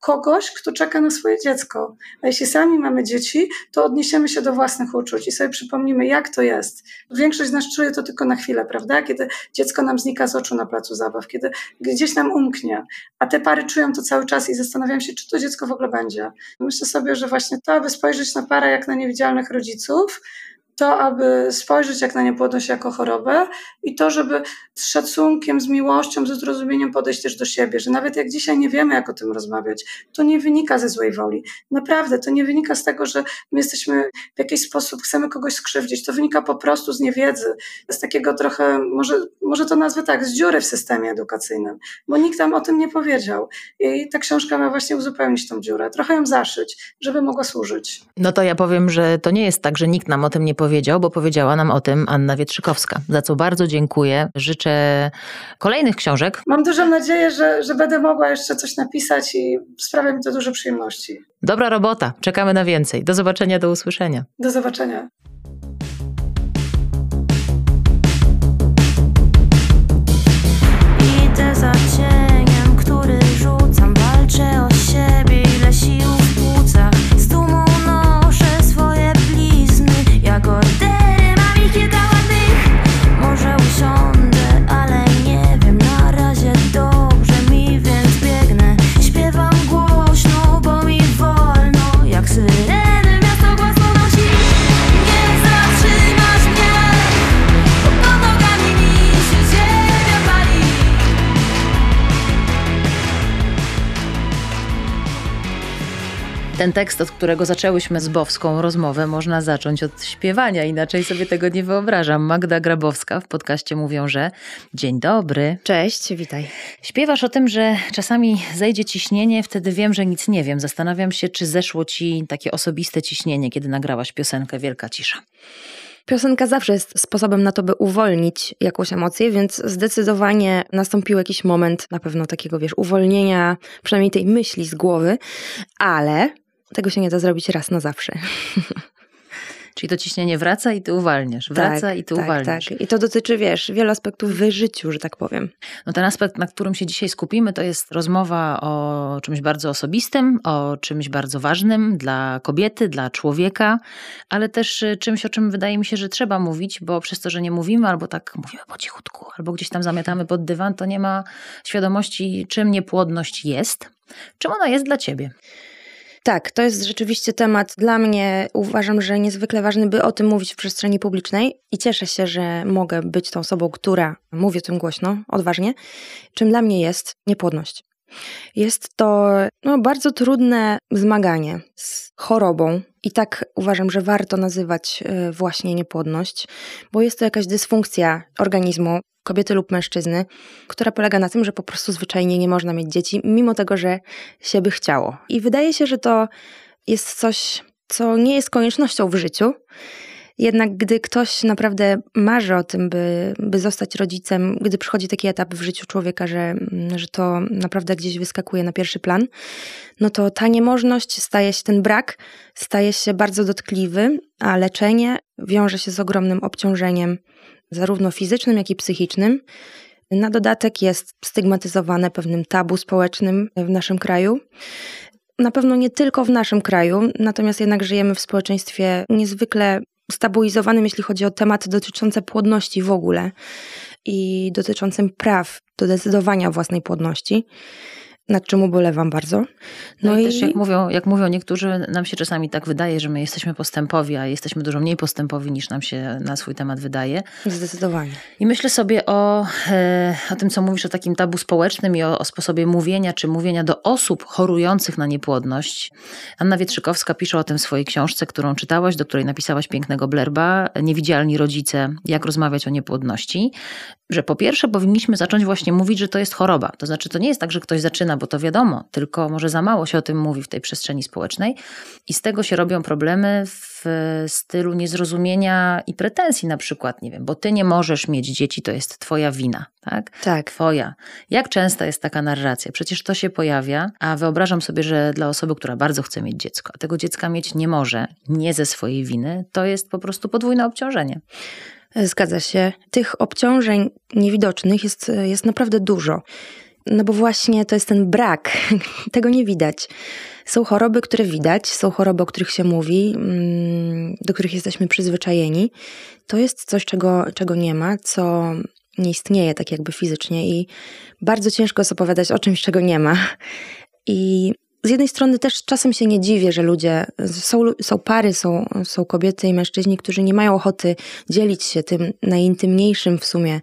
kogoś, kto czeka na swoje dziecko. A jeśli sami mamy dzieci, to odniesiemy się do własnych uczuć i sobie przypomnimy, jak to jest. Większość z nas czuje to tylko na chwilę, prawda? Kiedy dziecko nam znika z oczu na placu zabaw, kiedy gdzieś nam umknie, a te pary czują to cały czas i zastanawiają się, czy to dziecko w ogóle będzie. Myślę sobie, że właśnie to, aby spojrzeć na parę jak na niewidzialnych rodziców, to, aby spojrzeć jak na niepłodność jako chorobę i to, żeby z szacunkiem, z miłością, ze zrozumieniem podejść też do siebie, że nawet jak dzisiaj nie wiemy, jak o tym rozmawiać, to nie wynika ze złej woli. Naprawdę, to nie wynika z tego, że my jesteśmy w jakiś sposób, chcemy kogoś skrzywdzić. To wynika po prostu z niewiedzy, z takiego trochę, może, może to nazwę tak, z dziury w systemie edukacyjnym, bo nikt tam o tym nie powiedział. I ta książka ma właśnie uzupełnić tą dziurę, trochę ją zaszyć, żeby mogła służyć. No to ja powiem, że to nie jest tak, że nikt nam o tym nie powiedział powiedział, bo powiedziała nam o tym Anna Wietrzykowska, za co bardzo dziękuję. Życzę kolejnych książek. Mam dużą nadzieję, że, że będę mogła jeszcze coś napisać i sprawia mi to dużo przyjemności. Dobra robota, czekamy na więcej. Do zobaczenia, do usłyszenia. Do zobaczenia. Idę za cieniem, Ten tekst, od którego zaczęłyśmy z Bowską rozmowę, można zacząć od śpiewania, inaczej sobie tego nie wyobrażam. Magda Grabowska w podcaście mówią, że dzień dobry. Cześć, witaj. Śpiewasz o tym, że czasami zejdzie ciśnienie, wtedy wiem, że nic nie wiem. Zastanawiam się, czy zeszło ci takie osobiste ciśnienie, kiedy nagrałaś piosenkę Wielka Cisza. Piosenka zawsze jest sposobem na to, by uwolnić jakąś emocję, więc zdecydowanie nastąpił jakiś moment na pewno takiego, wiesz, uwolnienia, przynajmniej tej myśli z głowy, ale tego się nie da zrobić raz na zawsze. Czyli to ciśnienie wraca i ty uwalniasz, wraca tak, i ty tak, uwalniasz. Tak. I to dotyczy, wiesz, wielu aspektów w życiu, że tak powiem. No ten aspekt, na którym się dzisiaj skupimy, to jest rozmowa o czymś bardzo osobistym, o czymś bardzo ważnym dla kobiety, dla człowieka, ale też y, czymś, o czym wydaje mi się, że trzeba mówić, bo przez to, że nie mówimy, albo tak mówimy po cichutku, albo gdzieś tam zamiatamy pod dywan, to nie ma świadomości, czym niepłodność jest, czym ona jest dla ciebie. Tak, to jest rzeczywiście temat dla mnie, uważam, że niezwykle ważny, by o tym mówić w przestrzeni publicznej i cieszę się, że mogę być tą osobą, która mówi o tym głośno, odważnie, czym dla mnie jest niepłodność. Jest to no, bardzo trudne zmaganie z chorobą, i tak uważam, że warto nazywać e, właśnie niepłodność, bo jest to jakaś dysfunkcja organizmu kobiety lub mężczyzny, która polega na tym, że po prostu zwyczajnie nie można mieć dzieci, mimo tego, że się by chciało. I wydaje się, że to jest coś, co nie jest koniecznością w życiu. Jednak gdy ktoś naprawdę marzy o tym, by, by zostać rodzicem, gdy przychodzi taki etap w życiu człowieka, że, że to naprawdę gdzieś wyskakuje na pierwszy plan, no to ta niemożność staje się, ten brak staje się bardzo dotkliwy, a leczenie wiąże się z ogromnym obciążeniem, zarówno fizycznym, jak i psychicznym. Na dodatek jest stygmatyzowane pewnym tabu społecznym w naszym kraju. Na pewno nie tylko w naszym kraju, natomiast jednak żyjemy w społeczeństwie niezwykle stabilizowanym, jeśli chodzi o tematy dotyczące płodności w ogóle i dotyczącym praw do decydowania o własnej płodności nad czym ubolewam bardzo. No, no i, i, też jak mówią, jak mówią niektórzy, nam się czasami tak wydaje, że my jesteśmy postępowi, a jesteśmy dużo mniej postępowi niż nam się na swój temat wydaje. Zdecydowanie. I myślę sobie o, e, o tym, co mówisz o takim tabu społecznym i o, o sposobie mówienia, czy mówienia do osób chorujących na niepłodność. Anna Wietrzykowska pisze o tym w swojej książce, którą czytałaś, do której napisałaś pięknego blerba, Niewidzialni rodzice, jak rozmawiać o niepłodności że po pierwsze powinniśmy zacząć właśnie mówić, że to jest choroba. To znaczy, to nie jest tak, że ktoś zaczyna, bo to wiadomo, tylko może za mało się o tym mówi w tej przestrzeni społecznej i z tego się robią problemy w stylu niezrozumienia i pretensji na przykład, nie wiem, bo ty nie możesz mieć dzieci, to jest twoja wina, tak? Tak. Twoja. Jak częsta jest taka narracja? Przecież to się pojawia, a wyobrażam sobie, że dla osoby, która bardzo chce mieć dziecko, a tego dziecka mieć nie może, nie ze swojej winy, to jest po prostu podwójne obciążenie. Zgadza się. Tych obciążeń niewidocznych jest, jest naprawdę dużo. No bo właśnie to jest ten brak, tego nie widać. Są choroby, które widać, są choroby, o których się mówi, mm, do których jesteśmy przyzwyczajeni. To jest coś, czego, czego nie ma, co nie istnieje tak jakby fizycznie i bardzo ciężko jest opowiadać o czymś, czego nie ma. I z jednej strony też czasem się nie dziwię, że ludzie, są, są pary, są, są kobiety i mężczyźni, którzy nie mają ochoty dzielić się tym najintymniejszym w sumie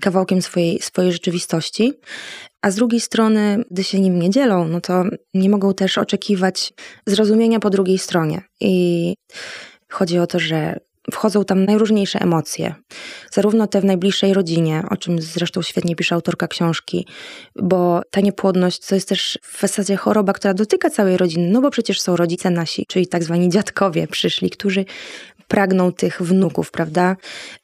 kawałkiem swojej, swojej rzeczywistości, a z drugiej strony, gdy się nim nie dzielą, no to nie mogą też oczekiwać zrozumienia po drugiej stronie. I chodzi o to, że wchodzą tam najróżniejsze emocje, zarówno te w najbliższej rodzinie, o czym zresztą świetnie pisze autorka książki, bo ta niepłodność to jest też w zasadzie choroba, która dotyka całej rodziny, no bo przecież są rodzice nasi, czyli tak zwani dziadkowie przyszli, którzy pragną tych wnuków, prawda?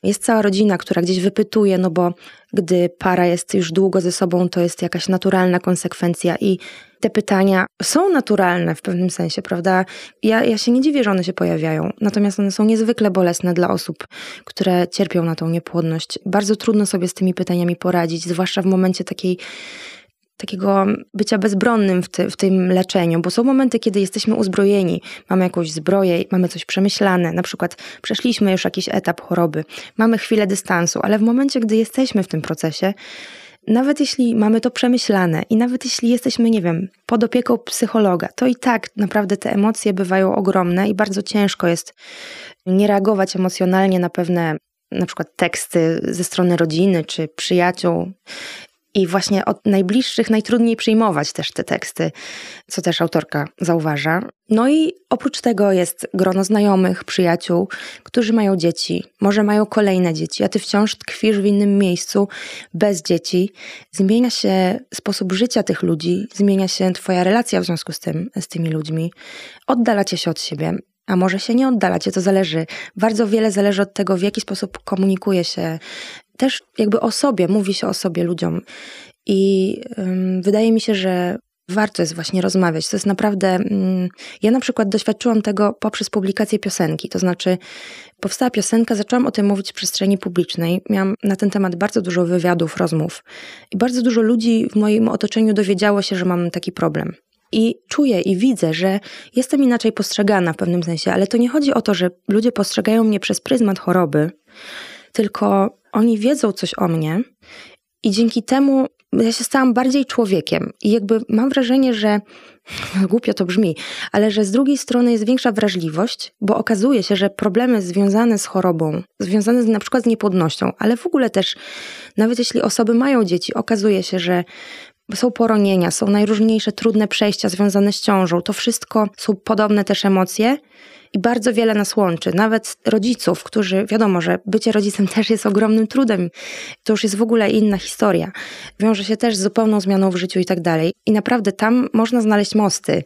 Jest cała rodzina, która gdzieś wypytuje, no bo gdy para jest już długo ze sobą, to jest jakaś naturalna konsekwencja i te pytania są naturalne w pewnym sensie, prawda? Ja, ja się nie dziwię, że one się pojawiają, natomiast one są niezwykle bolesne dla osób, które cierpią na tą niepłodność. Bardzo trudno sobie z tymi pytaniami poradzić, zwłaszcza w momencie takiej takiego bycia bezbronnym w, ty, w tym leczeniu, bo są momenty, kiedy jesteśmy uzbrojeni, mamy jakąś zbroję, mamy coś przemyślane, na przykład przeszliśmy już jakiś etap choroby, mamy chwilę dystansu, ale w momencie, gdy jesteśmy w tym procesie, nawet jeśli mamy to przemyślane i nawet jeśli jesteśmy, nie wiem, pod opieką psychologa, to i tak naprawdę te emocje bywają ogromne i bardzo ciężko jest nie reagować emocjonalnie na pewne na przykład teksty ze strony rodziny czy przyjaciół. I właśnie od najbliższych najtrudniej przyjmować też te teksty, co też autorka zauważa. No i oprócz tego jest grono znajomych, przyjaciół, którzy mają dzieci, może mają kolejne dzieci, a ty wciąż tkwisz w innym miejscu bez dzieci. Zmienia się sposób życia tych ludzi, zmienia się twoja relacja w związku z tym, z tymi ludźmi. Oddalacie się od siebie. A może się nie oddalacie, to zależy. Bardzo wiele zależy od tego, w jaki sposób komunikuje się też jakby o sobie, mówi się o sobie ludziom. I wydaje mi się, że warto jest właśnie rozmawiać. To jest naprawdę. Um, ja na przykład doświadczyłam tego poprzez publikację piosenki. To znaczy, powstała piosenka, zaczęłam o tym mówić w przestrzeni publicznej. Miałam na ten temat bardzo dużo wywiadów, rozmów. I bardzo dużo ludzi w moim otoczeniu dowiedziało się, że mam taki problem. I czuję i widzę, że jestem inaczej postrzegana w pewnym sensie, ale to nie chodzi o to, że ludzie postrzegają mnie przez pryzmat choroby, tylko oni wiedzą coś o mnie i dzięki temu ja się stałam bardziej człowiekiem. I jakby mam wrażenie, że głupio to brzmi, ale że z drugiej strony jest większa wrażliwość, bo okazuje się, że problemy związane z chorobą, związane z, na przykład z niepłodnością, ale w ogóle też, nawet jeśli osoby mają dzieci, okazuje się, że są poronienia, są najróżniejsze trudne przejścia związane z ciążą. To wszystko są podobne też emocje i bardzo wiele nas łączy. Nawet rodziców, którzy, wiadomo, że bycie rodzicem też jest ogromnym trudem. To już jest w ogóle inna historia. Wiąże się też z zupełną zmianą w życiu i tak dalej. I naprawdę tam można znaleźć mosty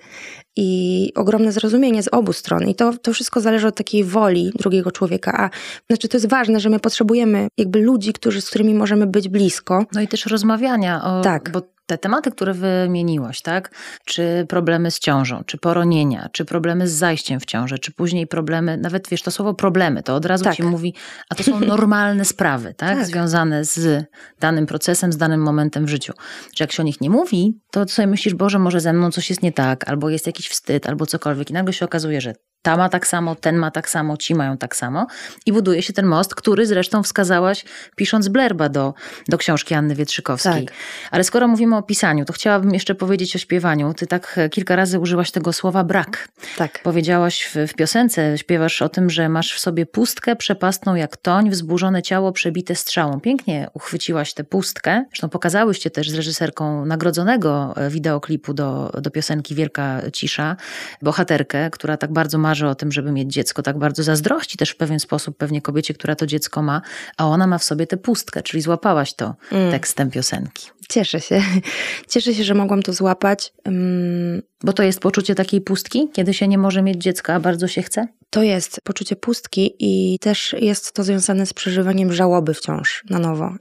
i ogromne zrozumienie z obu stron. I to, to wszystko zależy od takiej woli drugiego człowieka. A znaczy, to jest ważne, że my potrzebujemy jakby ludzi, którzy, z którymi możemy być blisko. No i też rozmawiania. O, tak. Bo te tematy, które wymieniłaś, tak? Czy problemy z ciążą, czy poronienia, czy problemy z zajściem w ciążę, czy później problemy, nawet wiesz, to słowo problemy, to od razu tak. ci mówi, a to są normalne sprawy, tak? tak? Związane z danym procesem, z danym momentem w życiu. Że jak się o nich nie mówi, to sobie myślisz, Boże, może ze mną coś jest nie tak, albo jest jakiś wstyd, albo cokolwiek. I nagle się okazuje, że ta ma tak samo, ten ma tak samo, ci mają tak samo. I buduje się ten most, który zresztą wskazałaś, pisząc blerba do, do książki Anny Wietrzykowskiej. Tak. Ale skoro mówimy o pisaniu, to chciałabym jeszcze powiedzieć o śpiewaniu. Ty tak kilka razy użyłaś tego słowa brak. Tak. Powiedziałaś w, w piosence, śpiewasz o tym, że masz w sobie pustkę przepastną jak toń, wzburzone ciało przebite strzałą. Pięknie uchwyciłaś tę pustkę. Zresztą pokazałyście też z reżyserką nagrodzonego wideoklipu do, do piosenki Wielka Cisza, bohaterkę, która tak bardzo marzy marzy o tym, żeby mieć dziecko, tak bardzo zazdrości też w pewien sposób pewnie kobiecie, która to dziecko ma, a ona ma w sobie tę pustkę, czyli złapałaś to mm. tekstem piosenki. Cieszę się. Cieszę się, że mogłam to złapać. Um, Bo to jest poczucie takiej pustki, kiedy się nie może mieć dziecka, a bardzo się chce? To jest poczucie pustki i też jest to związane z przeżywaniem żałoby wciąż na nowo.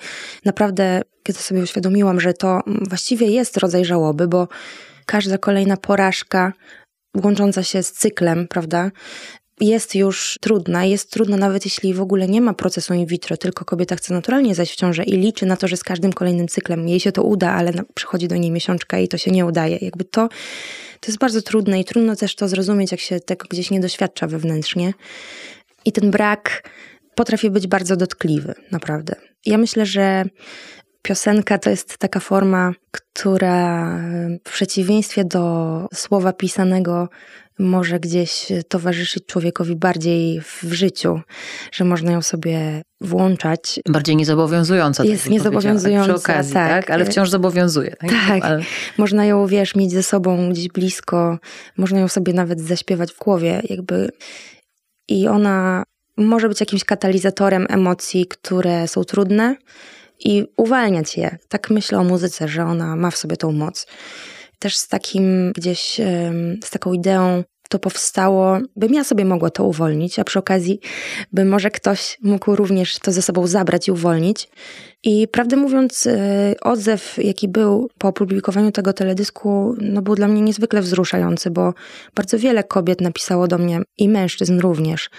Naprawdę, kiedy sobie uświadomiłam, że to właściwie jest rodzaj żałoby, bo każda kolejna porażka łącząca się z cyklem, prawda? jest już trudna. Jest trudna nawet jeśli w ogóle nie ma procesu in vitro, tylko kobieta chce naturalnie zajść w ciążę i liczy na to, że z każdym kolejnym cyklem jej się to uda, ale przychodzi do niej miesiączka i to się nie udaje. Jakby to, to jest bardzo trudne i trudno też to zrozumieć, jak się tego gdzieś nie doświadcza wewnętrznie. I ten brak potrafi być bardzo dotkliwy, naprawdę. Ja myślę, że piosenka to jest taka forma, która w przeciwieństwie do słowa pisanego może gdzieś towarzyszyć człowiekowi bardziej w życiu, że można ją sobie włączać. Bardziej niezobowiązująca. Tak jest niezobowiązująca, tak, okazji, tak. tak. Ale wciąż zobowiązuje. Tak, tak. Ale... można ją, wiesz, mieć ze sobą gdzieś blisko, można ją sobie nawet zaśpiewać w głowie, jakby i ona może być jakimś katalizatorem emocji, które są trudne i uwalniać je. Tak myślę o muzyce, że ona ma w sobie tą moc. Też z takim gdzieś, z taką ideą to powstało, bym ja sobie mogła to uwolnić, a przy okazji by może ktoś mógł również to ze sobą zabrać i uwolnić. I prawdę mówiąc, y, odzew, jaki był po opublikowaniu tego teledysku, no był dla mnie niezwykle wzruszający, bo bardzo wiele kobiet napisało do mnie i mężczyzn również,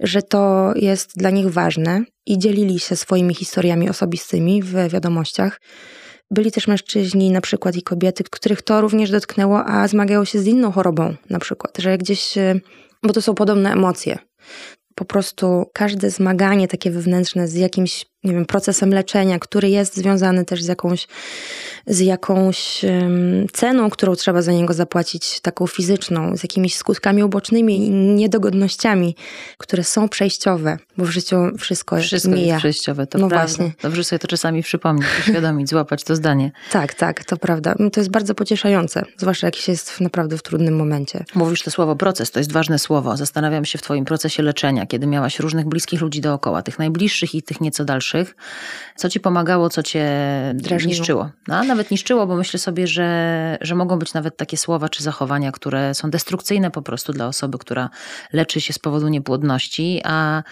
że to jest dla nich ważne i dzielili się swoimi historiami osobistymi w wiadomościach. Byli też mężczyźni, na przykład i kobiety, których to również dotknęło, a zmagają się z inną chorobą, na przykład, że gdzieś, y, bo to są podobne emocje. Po prostu każde zmaganie takie wewnętrzne z jakimś nie wiem, procesem leczenia, który jest związany też z jakąś, z jakąś ceną, którą trzeba za niego zapłacić, taką fizyczną, z jakimiś skutkami ubocznymi i niedogodnościami, które są przejściowe, bo w życiu wszystko, wszystko mija. jest przejściowe, to no prawda. właśnie. Dobrze sobie to czasami przypomnieć, uświadomić, złapać to zdanie. Tak, tak, to prawda. To jest bardzo pocieszające, zwłaszcza jak się jest naprawdę w trudnym momencie. Mówisz to słowo proces, to jest ważne słowo. Zastanawiam się w twoim procesie leczenia, kiedy miałaś różnych bliskich ludzi dookoła, tych najbliższych i tych nieco dalszych, co ci pomagało, co cię Drażniło. niszczyło. No, a nawet niszczyło, bo myślę sobie, że, że mogą być nawet takie słowa czy zachowania, które są destrukcyjne po prostu dla osoby, która leczy się z powodu niepłodności, a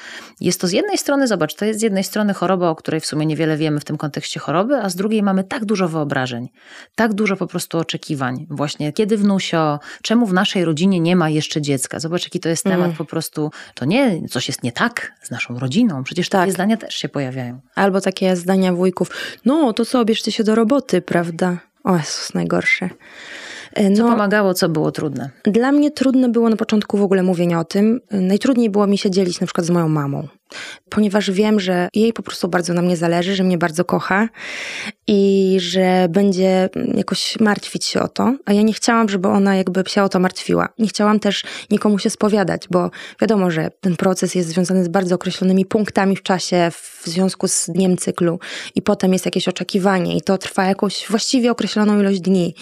jest to z jednej strony, zobacz, to jest z jednej strony choroba, o której w sumie niewiele wiemy w tym kontekście choroby, a z drugiej mamy tak dużo wyobrażeń, tak dużo po prostu oczekiwań. Właśnie kiedy wnusio, czemu w naszej rodzinie nie ma jeszcze dziecka? Zobacz, jaki to jest temat mm. po prostu, to nie coś jest nie tak z naszą rodziną, przecież tak. takie zdania też się pojawiają. Albo takie zdania wujków, no to co, bierzcie się do roboty, prawda? O Jezus, najgorsze. E, no, co pomagało, co było trudne? Dla mnie trudne było na początku w ogóle mówienie o tym. Najtrudniej było mi się dzielić na przykład z moją mamą ponieważ wiem, że jej po prostu bardzo na mnie zależy, że mnie bardzo kocha i że będzie jakoś martwić się o to, a ja nie chciałam, żeby ona jakby się o to martwiła. Nie chciałam też nikomu się spowiadać, bo wiadomo, że ten proces jest związany z bardzo określonymi punktami w czasie w związku z dniem cyklu i potem jest jakieś oczekiwanie i to trwa jakąś właściwie określoną ilość dni.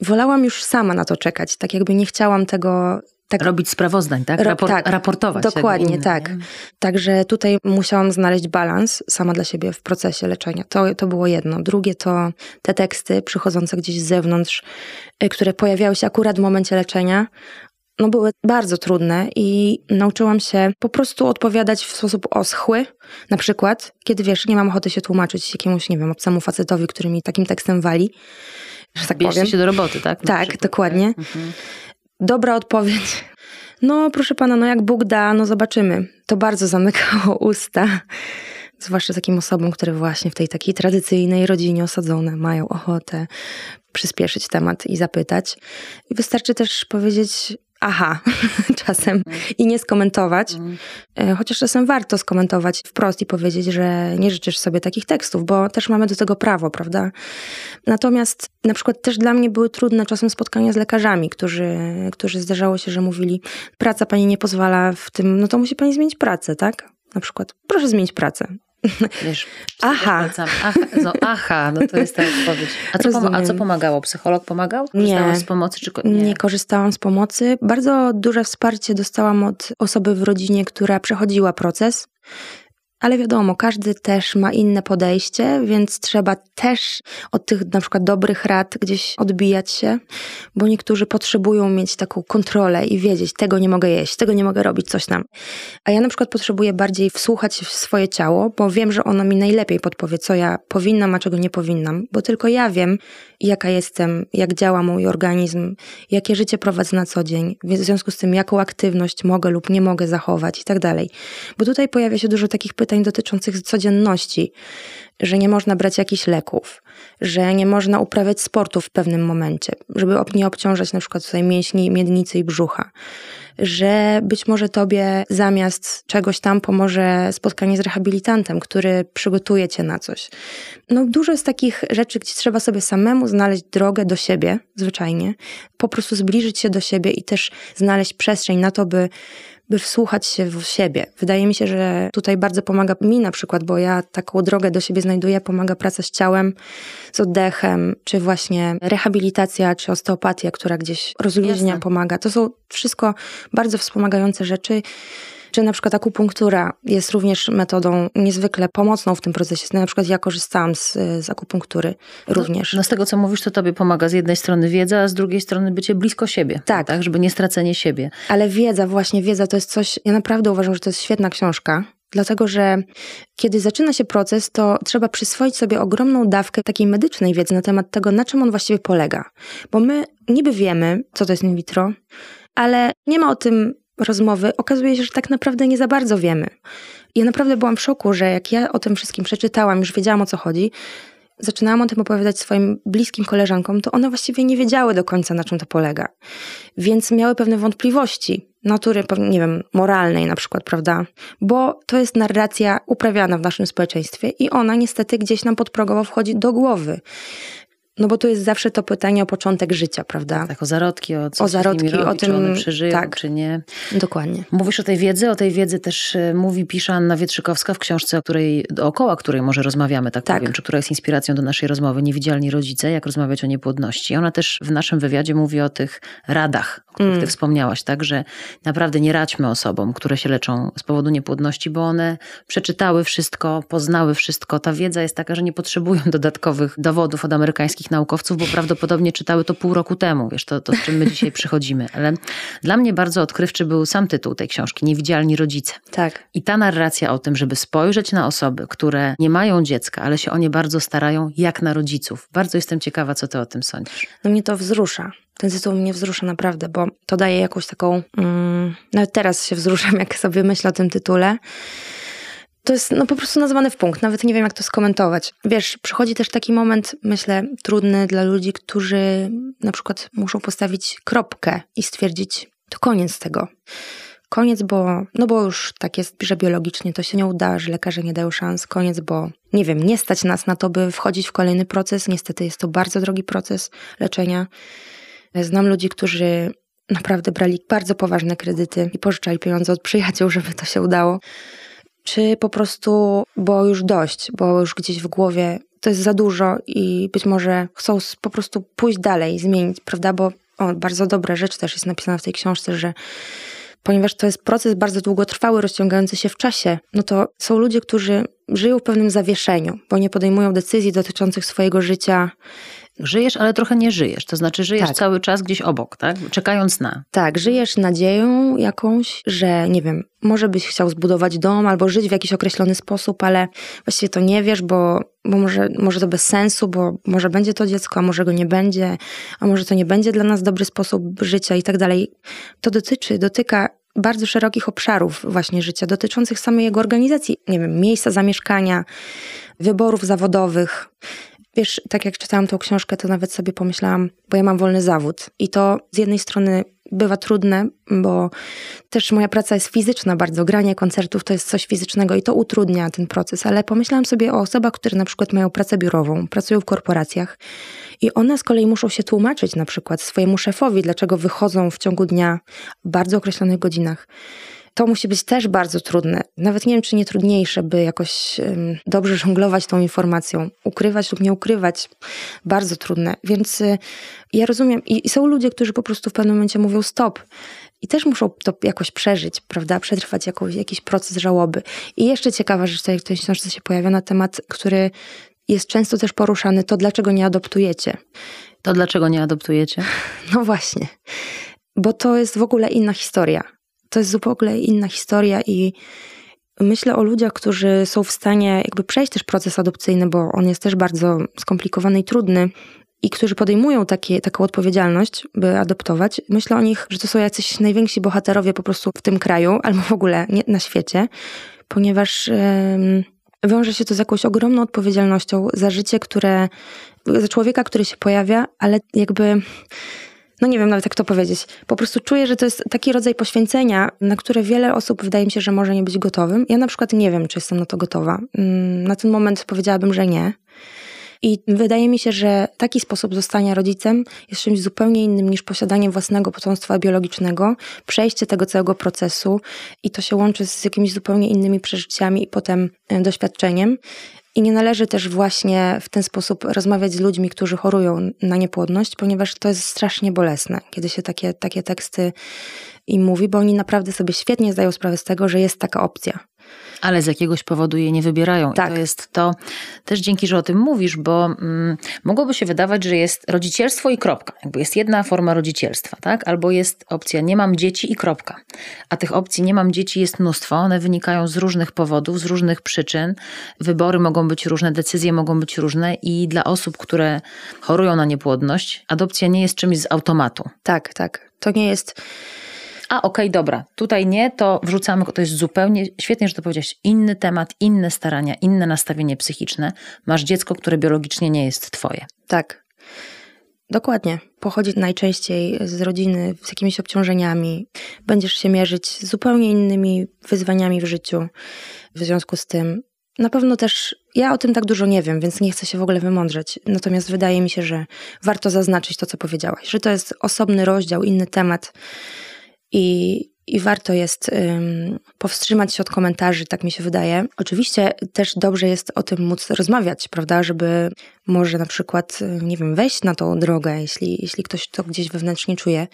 Wolałam już sama na to czekać, tak jakby nie chciałam tego tak, robić sprawozdań, tak? Rapor tak raportować. Dokładnie, tak. Także tutaj musiałam znaleźć balans sama dla siebie w procesie leczenia. To, to było jedno. Drugie to te teksty przychodzące gdzieś z zewnątrz, y, które pojawiały się akurat w momencie leczenia. No były bardzo trudne i nauczyłam się po prostu odpowiadać w sposób oschły. Na przykład, kiedy wiesz, nie mam ochoty się tłumaczyć jakiemuś, nie wiem, obcemu facetowi, który mi takim tekstem wali. Że tak Bierzcie powiem. się do roboty, tak? tak, dokładnie. Mhm. Dobra odpowiedź. No, proszę pana, no jak Bóg da, no zobaczymy. To bardzo zamykało usta. Zwłaszcza takim osobom, które właśnie w tej takiej tradycyjnej rodzinie osadzone mają ochotę przyspieszyć temat i zapytać. I wystarczy też powiedzieć, aha czasem i nie skomentować. Mm. Chociaż czasem warto skomentować wprost i powiedzieć, że nie życzysz sobie takich tekstów, bo też mamy do tego prawo, prawda? Natomiast na przykład też dla mnie były trudne czasem spotkania z lekarzami, którzy, którzy zdarzało się, że mówili, praca pani nie pozwala w tym, no to musi pani zmienić pracę, tak? Na przykład, proszę zmienić pracę. Wiesz, aha. Aha, no, aha, no to jest ta odpowiedź. A co, a co pomagało? Psycholog pomagał? Nie. z pomocy? Czy... Nie. nie korzystałam z pomocy. Bardzo duże wsparcie dostałam od osoby w rodzinie, która przechodziła proces. Ale wiadomo, każdy też ma inne podejście, więc trzeba też od tych na przykład dobrych rad gdzieś odbijać się, bo niektórzy potrzebują mieć taką kontrolę i wiedzieć, tego nie mogę jeść, tego nie mogę robić, coś tam. A ja na przykład potrzebuję bardziej wsłuchać w swoje ciało, bo wiem, że ono mi najlepiej podpowie, co ja powinnam, a czego nie powinnam, bo tylko ja wiem, jaka jestem, jak działa mój organizm, jakie życie prowadzę na co dzień, w związku z tym, jaką aktywność mogę lub nie mogę zachować i tak dalej. Bo tutaj pojawia się dużo takich pytań dotyczących codzienności, że nie można brać jakichś leków, że nie można uprawiać sportu w pewnym momencie, żeby nie obciążać na przykład tutaj mięśni, miednicy i brzucha, że być może tobie zamiast czegoś tam pomoże spotkanie z rehabilitantem, który przygotuje cię na coś. No dużo jest takich rzeczy, gdzie trzeba sobie samemu znaleźć drogę do siebie, zwyczajnie, po prostu zbliżyć się do siebie i też znaleźć przestrzeń na to, by by wsłuchać się w siebie. Wydaje mi się, że tutaj bardzo pomaga mi na przykład, bo ja taką drogę do siebie znajduję, pomaga praca z ciałem, z oddechem, czy właśnie rehabilitacja, czy osteopatia, która gdzieś rozluźnia, Jasne. pomaga. To są wszystko bardzo wspomagające rzeczy czy na przykład akupunktura jest również metodą niezwykle pomocną w tym procesie. Na przykład ja korzystałam z, z akupunktury no, również. No, no z tego, co mówisz, to tobie pomaga z jednej strony wiedza, a z drugiej strony bycie blisko siebie. Tak. tak. Żeby nie stracenie siebie. Ale wiedza, właśnie wiedza to jest coś, ja naprawdę uważam, że to jest świetna książka. Dlatego, że kiedy zaczyna się proces, to trzeba przyswoić sobie ogromną dawkę takiej medycznej wiedzy na temat tego, na czym on właściwie polega. Bo my niby wiemy, co to jest in vitro, ale nie ma o tym rozmowy, okazuje się, że tak naprawdę nie za bardzo wiemy. Ja naprawdę byłam w szoku, że jak ja o tym wszystkim przeczytałam, już wiedziałam o co chodzi, zaczynałam o tym opowiadać swoim bliskim koleżankom, to one właściwie nie wiedziały do końca, na czym to polega. Więc miały pewne wątpliwości, natury, nie wiem, moralnej na przykład, prawda? Bo to jest narracja uprawiana w naszym społeczeństwie i ona niestety gdzieś nam podprogowo wchodzi do głowy. No bo to jest zawsze to pytanie o początek życia, prawda? Tak, o zarodki, o co o zarodki, robi, o tym, czy one przeżyją, tak, czy nie. Dokładnie. Mówisz o tej wiedzy, o tej wiedzy też e, mówi, pisze Anna Wietrzykowska w książce, o której, dookoła której może rozmawiamy, tak, tak powiem, czy która jest inspiracją do naszej rozmowy, Niewidzialni rodzice, jak rozmawiać o niepłodności. Ona też w naszym wywiadzie mówi o tych radach, których mm. ty wspomniałaś, tak, że naprawdę nie radźmy osobom, które się leczą z powodu niepłodności, bo one przeczytały wszystko, poznały wszystko. Ta wiedza jest taka, że nie potrzebują dodatkowych dowodów od amerykańskich naukowców, bo prawdopodobnie czytały to pół roku temu, wiesz, to, to z czym my dzisiaj przychodzimy. Ale dla mnie bardzo odkrywczy był sam tytuł tej książki, Niewidzialni rodzice. Tak. I ta narracja o tym, żeby spojrzeć na osoby, które nie mają dziecka, ale się o nie bardzo starają, jak na rodziców. Bardzo jestem ciekawa, co ty o tym sądzisz. No mnie to wzrusza. Ten tytuł mnie wzrusza naprawdę, bo to daje jakąś taką. Mm, nawet teraz się wzruszam, jak sobie myślę o tym tytule to jest no, po prostu nazwane w punkt. Nawet nie wiem, jak to skomentować. Wiesz, przychodzi też taki moment, myślę, trudny dla ludzi, którzy na przykład muszą postawić kropkę i stwierdzić, to koniec tego. Koniec, bo, no bo już tak jest, że biologicznie to się nie uda, że lekarze nie dają szans. Koniec, bo nie wiem, nie stać nas na to, by wchodzić w kolejny proces. Niestety jest to bardzo drogi proces leczenia. Znam ludzi, którzy naprawdę brali bardzo poważne kredyty i pożyczali pieniądze od przyjaciół, żeby to się udało czy po prostu, bo już dość, bo już gdzieś w głowie to jest za dużo i być może chcą po prostu pójść dalej, zmienić, prawda? Bo o, bardzo dobra rzecz też jest napisana w tej książce, że ponieważ to jest proces bardzo długotrwały, rozciągający się w czasie, no to są ludzie, którzy żyją w pewnym zawieszeniu, bo nie podejmują decyzji dotyczących swojego życia Żyjesz, ale trochę nie żyjesz. To znaczy, żyjesz tak. cały czas gdzieś obok, tak? Czekając na. Tak, żyjesz nadzieją jakąś, że nie wiem, może byś chciał zbudować dom albo żyć w jakiś określony sposób, ale właściwie to nie wiesz, bo, bo może, może to bez sensu, bo może będzie to dziecko, a może go nie będzie, a może to nie będzie dla nas dobry sposób życia i tak dalej. To dotyczy, dotyka bardzo szerokich obszarów właśnie życia, dotyczących samej jego organizacji, nie wiem, miejsca zamieszkania, wyborów zawodowych. Wiesz, tak jak czytałam tą książkę, to nawet sobie pomyślałam, bo ja mam wolny zawód. I to z jednej strony bywa trudne, bo też moja praca jest fizyczna bardzo. Granie koncertów to jest coś fizycznego i to utrudnia ten proces, ale pomyślałam sobie o osobach, które na przykład mają pracę biurową, pracują w korporacjach i one z kolei muszą się tłumaczyć na przykład swojemu szefowi, dlaczego wychodzą w ciągu dnia w bardzo określonych godzinach to musi być też bardzo trudne. Nawet nie wiem, czy nie trudniejsze, by jakoś dobrze żonglować tą informacją, ukrywać lub nie ukrywać. Bardzo trudne. Więc y, ja rozumiem, i, i są ludzie, którzy po prostu w pewnym momencie mówią stop. i też muszą to jakoś przeżyć, prawda? Przetrwać jakoś, jakiś proces żałoby. I jeszcze ciekawa rzecz tutaj w tej książce się pojawia na temat, który jest często też poruszany, to dlaczego nie adoptujecie. To dlaczego nie adoptujecie? No właśnie, bo to jest w ogóle inna historia. To jest ogóle inna historia i myślę o ludziach, którzy są w stanie jakby przejść też proces adopcyjny, bo on jest też bardzo skomplikowany i trudny i którzy podejmują takie, taką odpowiedzialność, by adoptować, myślę o nich, że to są jacyś najwięksi bohaterowie po prostu w tym kraju, albo w ogóle nie, na świecie, ponieważ yy, wiąże się to z jakąś ogromną odpowiedzialnością za życie, które, za człowieka, który się pojawia, ale jakby no nie wiem nawet jak to powiedzieć. Po prostu czuję, że to jest taki rodzaj poświęcenia, na które wiele osób wydaje mi się, że może nie być gotowym. Ja na przykład nie wiem, czy jestem na to gotowa. Mm, na ten moment powiedziałabym, że nie. I wydaje mi się, że taki sposób zostania rodzicem jest czymś zupełnie innym niż posiadanie własnego potomstwa biologicznego, przejście tego całego procesu i to się łączy z jakimiś zupełnie innymi przeżyciami i potem e, doświadczeniem. I nie należy też właśnie w ten sposób rozmawiać z ludźmi, którzy chorują na niepłodność, ponieważ to jest strasznie bolesne, kiedy się takie, takie teksty im mówi, bo oni naprawdę sobie świetnie zdają sprawę z tego, że jest taka opcja. Ale z jakiegoś powodu je nie wybierają. Tak. I to jest to też dzięki, że o tym mówisz, bo mm, mogłoby się wydawać, że jest rodzicielstwo i kropka. Jakby jest jedna forma rodzicielstwa, tak? Albo jest opcja nie mam dzieci i kropka. A tych opcji nie mam dzieci jest mnóstwo. One wynikają z różnych powodów, z różnych przyczyn. Wybory mogą być różne, decyzje mogą być różne i dla osób, które chorują na niepłodność, adopcja nie jest czymś z automatu. Tak, tak. To nie jest a okej, okay, dobra, tutaj nie, to wrzucamy, to jest zupełnie, świetnie, że to powiedziałeś, inny temat, inne starania, inne nastawienie psychiczne. Masz dziecko, które biologicznie nie jest twoje. Tak. Dokładnie. Pochodzi najczęściej z rodziny z jakimiś obciążeniami. Będziesz się mierzyć z zupełnie innymi wyzwaniami w życiu. W związku z tym, na pewno też ja o tym tak dużo nie wiem, więc nie chcę się w ogóle wymądrzeć. Natomiast wydaje mi się, że warto zaznaczyć to, co powiedziałaś, że to jest osobny rozdział, inny temat i, i warto jest um, powstrzymać się od komentarzy, tak mi się wydaje. Oczywiście też dobrze jest o tym móc rozmawiać, prawda, żeby może na przykład, nie wiem, wejść na tą drogę, jeśli, jeśli ktoś to gdzieś wewnętrznie czuje.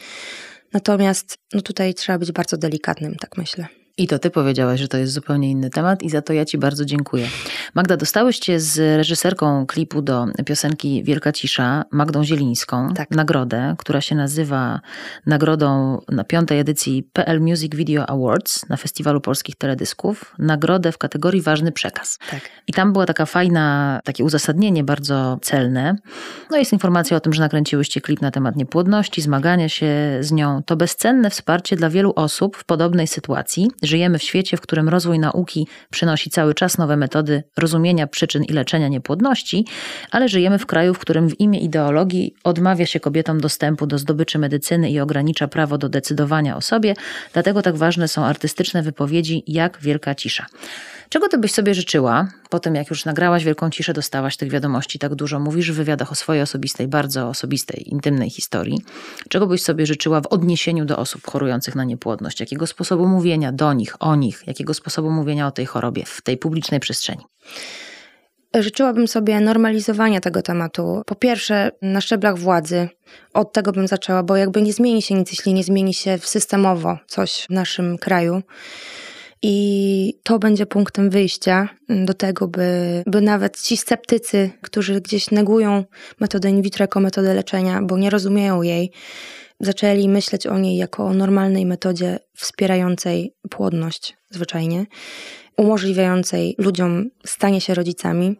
Natomiast no tutaj trzeba być bardzo delikatnym, tak myślę. I to ty powiedziałaś, że to jest zupełnie inny temat i za to ja ci bardzo dziękuję. Magda, dostałyście z reżyserką klipu do piosenki Wielka Cisza, Magdą Zielińską, tak. nagrodę, która się nazywa nagrodą na piątej edycji PL Music Video Awards na Festiwalu Polskich Teledysków. Nagrodę w kategorii Ważny Przekaz. Tak. I tam była taka fajna, takie uzasadnienie bardzo celne. No jest informacja o tym, że nakręciłyście klip na temat niepłodności, zmagania się z nią. To bezcenne wsparcie dla wielu osób w podobnej sytuacji, Żyjemy w świecie, w którym rozwój nauki przynosi cały czas nowe metody rozumienia przyczyn i leczenia niepłodności, ale żyjemy w kraju, w którym w imię ideologii odmawia się kobietom dostępu do zdobyczy medycyny i ogranicza prawo do decydowania o sobie, dlatego tak ważne są artystyczne wypowiedzi jak Wielka Cisza. Czego ty byś sobie życzyła, po tym jak już nagrałaś Wielką Ciszę, dostałaś tych wiadomości tak dużo, mówisz w wywiadach o swojej osobistej, bardzo osobistej, intymnej historii. Czego byś sobie życzyła w odniesieniu do osób chorujących na niepłodność? Jakiego sposobu mówienia do nich, o nich? Jakiego sposobu mówienia o tej chorobie w tej publicznej przestrzeni? Życzyłabym sobie normalizowania tego tematu. Po pierwsze, na szczeblach władzy. Od tego bym zaczęła, bo jakby nie zmieni się nic, jeśli nie zmieni się systemowo coś w naszym kraju. I to będzie punktem wyjścia do tego, by, by nawet ci sceptycy, którzy gdzieś negują metodę in vitro jako metodę leczenia, bo nie rozumieją jej, zaczęli myśleć o niej jako o normalnej metodzie wspierającej płodność zwyczajnie umożliwiającej ludziom stanie się rodzicami.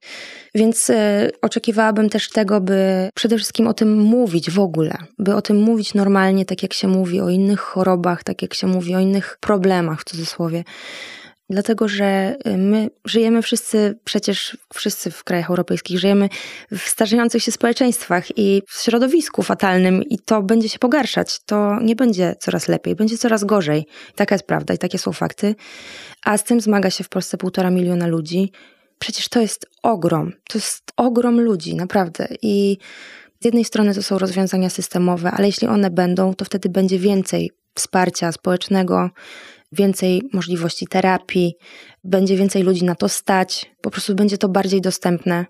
Więc y, oczekiwałabym też tego, by przede wszystkim o tym mówić w ogóle, by o tym mówić normalnie, tak jak się mówi o innych chorobach, tak jak się mówi o innych problemach w cudzysłowie. Dlatego, że y, my żyjemy wszyscy, przecież wszyscy w krajach europejskich, żyjemy w starzejących się społeczeństwach i w środowisku fatalnym, i to będzie się pogarszać. To nie będzie coraz lepiej, będzie coraz gorzej. Taka jest prawda i takie są fakty. A z tym zmaga się w Polsce półtora miliona ludzi. Przecież to jest ogrom. To jest ogrom ludzi, naprawdę. I z jednej strony to są rozwiązania systemowe, ale jeśli one będą, to wtedy będzie więcej wsparcia społecznego, więcej możliwości terapii, będzie więcej ludzi na to stać, po prostu będzie to bardziej dostępne.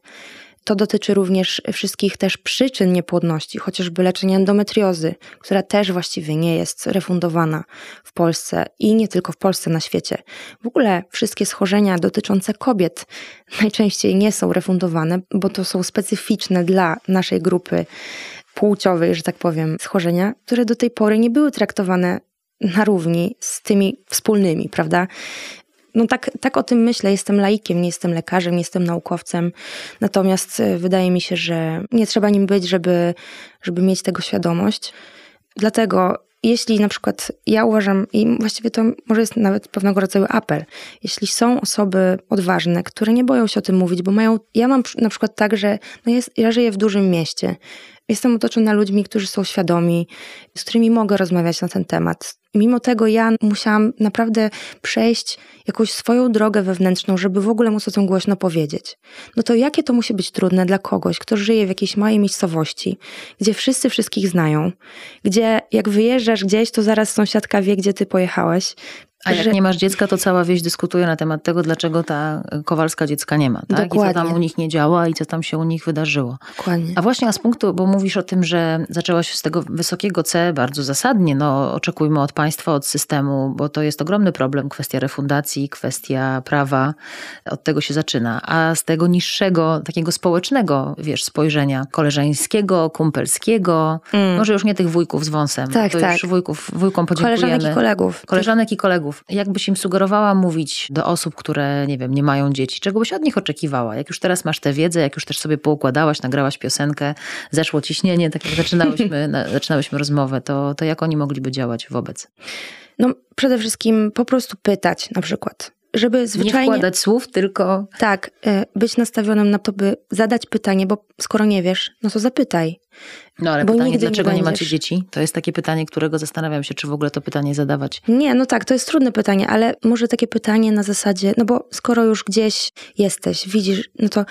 To dotyczy również wszystkich też przyczyn niepłodności, chociażby leczenia endometriozy, która też właściwie nie jest refundowana w Polsce i nie tylko w Polsce, na świecie. W ogóle wszystkie schorzenia dotyczące kobiet najczęściej nie są refundowane, bo to są specyficzne dla naszej grupy płciowej, że tak powiem, schorzenia, które do tej pory nie były traktowane na równi z tymi wspólnymi, prawda? No tak, tak o tym myślę. Jestem laikiem, nie jestem lekarzem, nie jestem naukowcem. Natomiast e, wydaje mi się, że nie trzeba nim być, żeby, żeby mieć tego świadomość. Dlatego jeśli na przykład ja uważam, i właściwie to może jest nawet pewnego rodzaju apel, jeśli są osoby odważne, które nie boją się o tym mówić, bo mają, ja mam na przykład tak, że no jest, ja żyję w dużym mieście, jestem otoczona ludźmi, którzy są świadomi, z którymi mogę rozmawiać na ten temat. Mimo tego ja musiałam naprawdę przejść jakąś swoją drogę wewnętrzną, żeby w ogóle móc o tym głośno powiedzieć. No to jakie to musi być trudne dla kogoś, kto żyje w jakiejś małej miejscowości, gdzie wszyscy wszystkich znają, gdzie jak wyjeżdżasz gdzieś, to zaraz sąsiadka wie, gdzie ty pojechałeś, a jak że... nie masz dziecka, to cała wieś dyskutuje na temat tego, dlaczego ta Kowalska dziecka nie ma. Tak? Dokładnie. I co tam u nich nie działa i co tam się u nich wydarzyło. Dokładnie. A właśnie a z punktu, bo mówisz o tym, że zaczęłaś z tego wysokiego C bardzo zasadnie, no oczekujmy od państwa, od systemu, bo to jest ogromny problem, kwestia refundacji, kwestia prawa, od tego się zaczyna. A z tego niższego, takiego społecznego, wiesz, spojrzenia koleżeńskiego, kumpelskiego, mm. może już nie tych wujków z wąsem, tak, to tak. już wujków, wujkom podziękujemy. Koleżanek i kolegów. Koleżanek i kolegów kolegów. Jakbyś im sugerowała mówić do osób, które, nie wiem, nie mają dzieci, czego byś od nich oczekiwała? Jak już teraz masz tę wiedzę, jak już też sobie poukładałaś, nagrałaś piosenkę, zeszło ciśnienie, tak jak zaczynałyśmy, zaczynałyśmy rozmowę, to, to jak oni mogliby działać wobec? No, przede wszystkim po prostu pytać na przykład żeby zwyczajnie... Nie wkładać słów, tylko... Tak, e, być nastawionym na to, by zadać pytanie, bo skoro nie wiesz, no to zapytaj. No ale bo pytanie, dlaczego nie, nie, macie dzieci? To jest takie pytanie, którego zastanawiam się, czy w ogóle to pytanie zadawać. Nie, no tak, to jest trudne pytanie, ale może takie pytanie na zasadzie, no bo skoro już gdzieś jesteś, widzisz, no to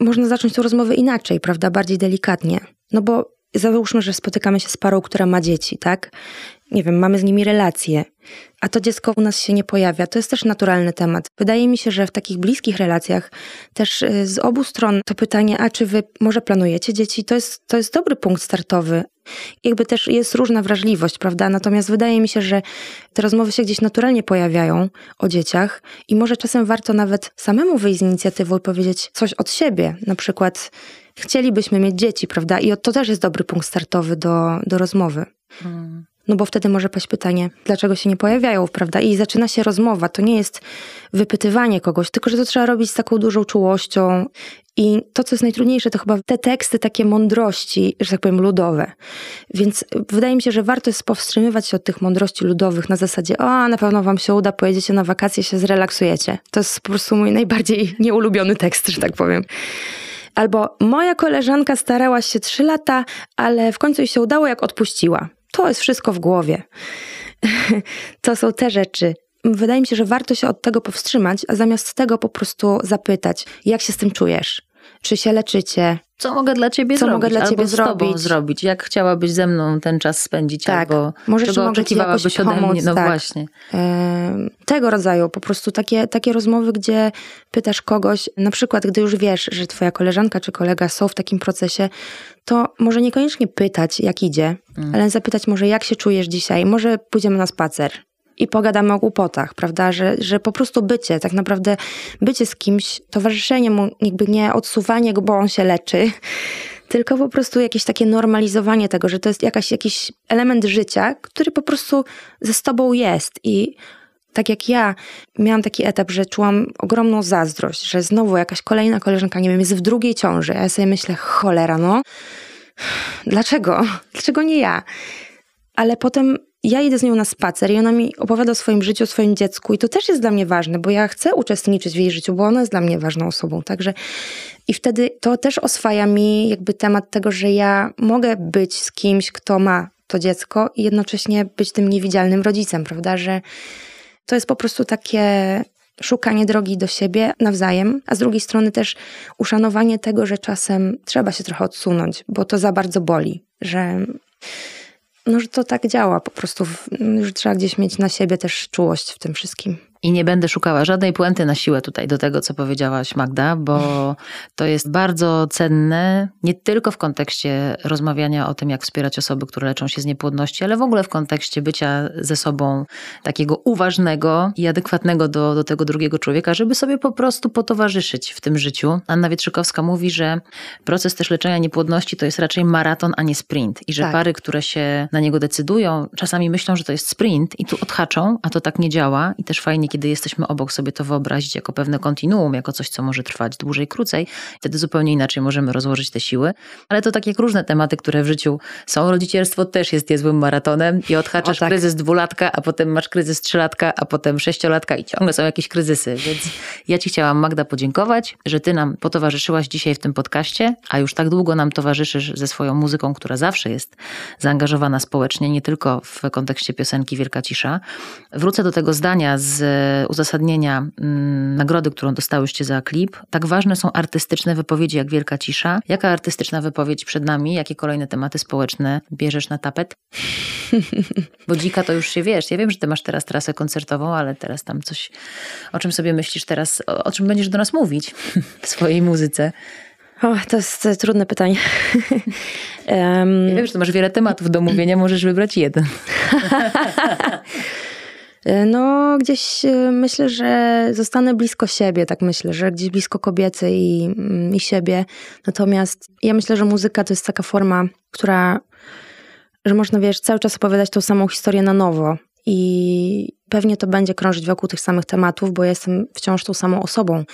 można zacząć tę rozmowę inaczej, prawda, bardziej delikatnie. No bo załóżmy, że spotykamy się z parą, która ma dzieci, tak? Nie wiem, mamy z nimi relacje, a to dziecko u nas się nie pojawia. To jest też naturalny temat. Wydaje mi się, że w takich bliskich relacjach też y, z obu stron to pytanie, a czy wy może planujecie dzieci, to jest, to jest dobry punkt startowy. Jakby też jest różna wrażliwość, prawda? Natomiast wydaje mi się, że te rozmowy się gdzieś naturalnie pojawiają o dzieciach i może czasem warto nawet samemu wyjść z inicjatywą i powiedzieć coś od siebie. Na przykład chcielibyśmy mieć dzieci, prawda? I to też jest dobry punkt startowy do, do rozmowy. Hmm. No bo wtedy może paść pytanie, dlaczego się nie pojawiają, prawda? I zaczyna się rozmowa. To nie jest wypytywanie kogoś, tylko że to trzeba robić z taką dużą czułością. I to, co jest najtrudniejsze, to chyba te teksty takie mądrości, że tak powiem, ludowe. Więc wydaje mi się, że warto jest powstrzymywać się od tych mądrości ludowych na zasadzie, o, na pewno wam się uda, pojedziecie na wakacje, się zrelaksujecie. To jest po prostu mój najbardziej nieulubiony tekst, że tak powiem. Albo moja koleżanka starała się trzy lata, ale w końcu jej się udało, jak odpuściła. To jest wszystko w głowie. to są te rzeczy. Wydaje mi się, że warto się od tego powstrzymać, a zamiast tego po prostu zapytać, jak się z tym czujesz? Czy się leczycie? Co mogę dla ciebie Co zrobić? mogę dla albo ciebie z zrobić? zrobić? Jak chciałabyś ze mną ten czas spędzić? Tak. Albo Może czego oczekiwałabyś ode pomóc, mnie? No tak. właśnie. tego rodzaju po prostu takie, takie rozmowy, gdzie pytasz kogoś, na przykład gdy już wiesz, że twoja koleżanka czy kolega są w takim procesie, to może niekoniecznie pytać, jak idzie, mm. ale zapytać może, jak się czujesz dzisiaj? Może pójdziemy na spacer i pogadamy o głupotach, prawda? Że, że po prostu bycie, tak naprawdę bycie z kimś, towarzyszenie mu, jakby nie odsuwanie go, bo on się leczy, tylko po prostu jakieś takie normalizowanie tego, że to jest jakaś, jakiś element życia, który po prostu ze sobą jest i tak jak ja miałam taki etap, że czułam ogromną zazdrość, że znowu jakaś kolejna koleżanka, nie wiem, jest w drugiej ciąży. Ja sobie myślę, cholera, no, dlaczego? Dlaczego nie ja? Ale potem ja idę z nią na spacer i ona mi opowiada o swoim życiu, o swoim dziecku i to też jest dla mnie ważne, bo ja chcę uczestniczyć w jej życiu, bo ona jest dla mnie ważną osobą, także i wtedy to też oswaja mi jakby temat tego, że ja mogę być z kimś, kto ma to dziecko i jednocześnie być tym niewidzialnym rodzicem, prawda, że to jest po prostu takie szukanie drogi do siebie nawzajem, a z drugiej strony też uszanowanie tego, że czasem trzeba się trochę odsunąć, bo to za bardzo boli, że no, że to tak działa po prostu, że trzeba gdzieś mieć na siebie też czułość w tym wszystkim. I nie będę szukała żadnej puenty na siłę tutaj do tego, co powiedziałaś Magda, bo to jest bardzo cenne, nie tylko w kontekście rozmawiania o tym, jak wspierać osoby, które leczą się z niepłodności, ale w ogóle w kontekście bycia ze sobą takiego uważnego i adekwatnego do, do tego drugiego człowieka, żeby sobie po prostu potowarzyszyć w tym życiu. Anna Wietrzykowska mówi, że proces też leczenia niepłodności to jest raczej maraton, a nie sprint. I że tak. pary, które się na niego decydują, czasami myślą, że to jest sprint i tu odhaczą, a to tak nie działa. I też fajnie, kiedy jesteśmy obok, sobie to wyobrazić jako pewne kontinuum, jako coś, co może trwać dłużej, krócej. Wtedy zupełnie inaczej możemy rozłożyć te siły. Ale to tak jak różne tematy, które w życiu są. Rodzicielstwo też jest niezłym maratonem i odhaczasz tak. kryzys dwulatka, a potem masz kryzys trzylatka, a potem sześciolatka i ciągle są jakieś kryzysy. Więc ja Ci chciałam, Magda, podziękować, że Ty nam potowarzyszyłaś dzisiaj w tym podcaście, a już tak długo nam towarzyszysz ze swoją muzyką, która zawsze jest zaangażowana społecznie, nie tylko w kontekście piosenki Wielka Cisza. Wrócę do tego zdania z uzasadnienia mm, nagrody, którą dostałyście za klip. Tak ważne są artystyczne wypowiedzi jak Wielka Cisza. Jaka artystyczna wypowiedź przed nami? Jakie kolejne tematy społeczne bierzesz na tapet? Bo dzika to już się wiesz. Ja wiem, że ty masz teraz trasę koncertową, ale teraz tam coś, o czym sobie myślisz teraz, o, o czym będziesz do nas mówić w swojej muzyce? O, to jest trudne pytanie. um... Ja wiem, że masz wiele tematów do mówienia, możesz wybrać jeden. No, gdzieś e, myślę, że zostanę blisko siebie, tak myślę, że gdzieś blisko kobiety i, mm, i siebie. Natomiast ja myślę, że muzyka to jest taka forma, która, że można, wiesz, cały czas opowiadać tą samą historię na nowo. I pewnie to będzie krążyć wokół tych samych tematów, bo jestem wciąż tą samą osobą.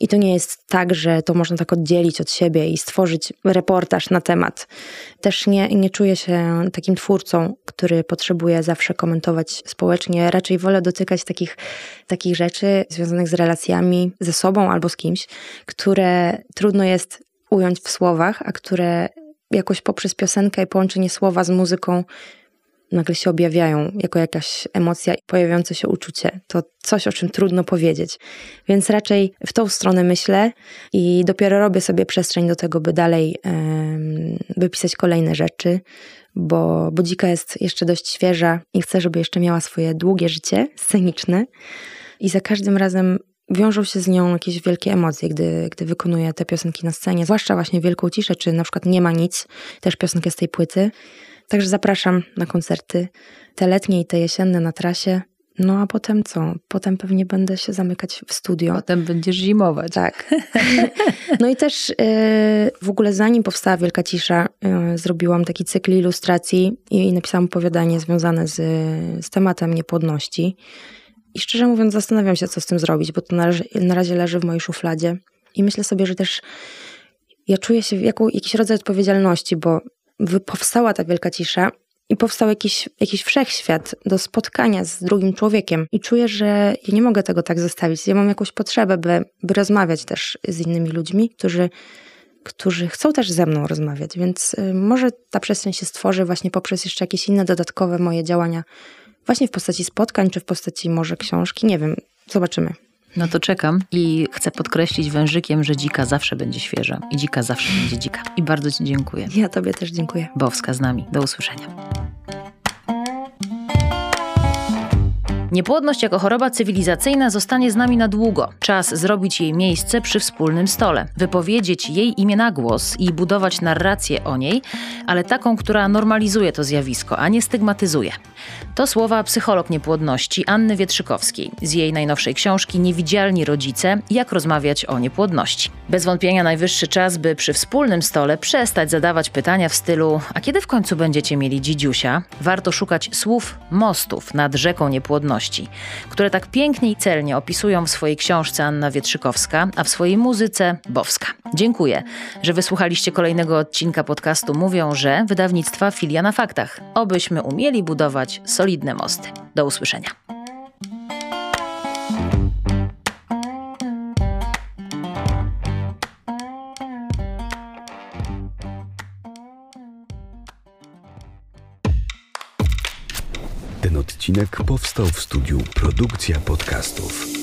I to nie jest tak, że to można tak oddzielić od siebie i stworzyć reportaż na temat. Też nie, nie czuję się takim twórcą, który potrzebuje zawsze komentować społecznie. Raczej wolę dotykać takich, takich rzeczy związanych z relacjami ze sobą albo z kimś, które trudno jest ująć w słowach, a które jakoś poprzez piosenkę i połączenie słowa z muzyką nagle się objawiają jako jakaś emocja i pojawiające się uczucie. To coś, o czym trudno powiedzieć. Więc raczej w tą stronę myślę i dopiero robię sobie przestrzeń do tego, by dalej um, wypisać kolejne rzeczy, bo Budzika jest jeszcze dość świeża i chcę, żeby jeszcze miała swoje długie życie sceniczne. I za każdym razem wiążą się z nią jakieś wielkie emocje, gdy, gdy wykonuję te piosenki na scenie, zwłaszcza właśnie Wielką Ciszę, czy na przykład Nie ma nic, też piosenkę z tej płyty. Także zapraszam na koncerty, te letnie i te jesienne na trasie. No a potem co? Potem pewnie będę się zamykać w studio. Potem będziesz zimować. Tak. No i też yy, w ogóle zanim powstała Wielka Cisza, yy, zrobiłam taki cykl ilustracji i napisałam opowiadanie związane z, z tematem niepłodności. I szczerze mówiąc zastanawiam się, co z tym zrobić, bo to na razie, na razie leży w mojej szufladzie. I myślę sobie, że też ja czuję się jako jakiś rodzaj odpowiedzialności, bo powstała ta wielka cisza i powstał jakiś, jakiś wszechświat do spotkania z drugim człowiekiem. I czuję, że ja nie mogę tego tak zostawić. Ja mam jakąś potrzebę, by, by rozmawiać też z innymi ludźmi, którzy, którzy chcą też ze mną rozmawiać. Więc y, może ta przestrzeń się stworzy właśnie poprzez jeszcze jakieś inne dodatkowe moje działania, właśnie w postaci spotkań, czy w postaci może książki. Nie wiem, zobaczymy. No to czekam i chcę podkreślić wężykiem, że dzika zawsze będzie świeża i dzika zawsze będzie dzika. I bardzo Ci dziękuję. Ja Tobie też dziękuję. Bowska z nami. Do usłyszenia. Niepłodność jako choroba cywilizacyjna zostanie z nami na długo. Czas zrobić jej miejsce przy wspólnym stole, wypowiedzieć jej imię na głos i budować narrację o niej, ale taką, która normalizuje to zjawisko, a nie stygmatyzuje. To słowa psycholog niepłodności Anny Wietrzykowskiej z jej najnowszej książki Niewidzialni rodzice jak rozmawiać o niepłodności. Bez wątpienia najwyższy czas, by przy wspólnym stole przestać zadawać pytania w stylu: A kiedy w końcu będziecie mieli dzidziusia? Warto szukać słów mostów nad rzeką niepłodności, które tak pięknie i celnie opisują w swojej książce Anna Wietrzykowska, a w swojej muzyce Bowska. Dziękuję, że wysłuchaliście kolejnego odcinka podcastu Mówią, że wydawnictwa Filia na Faktach. Obyśmy umieli budować solidne mosty. Do usłyszenia. Odcinek powstał w studiu Produkcja Podcastów.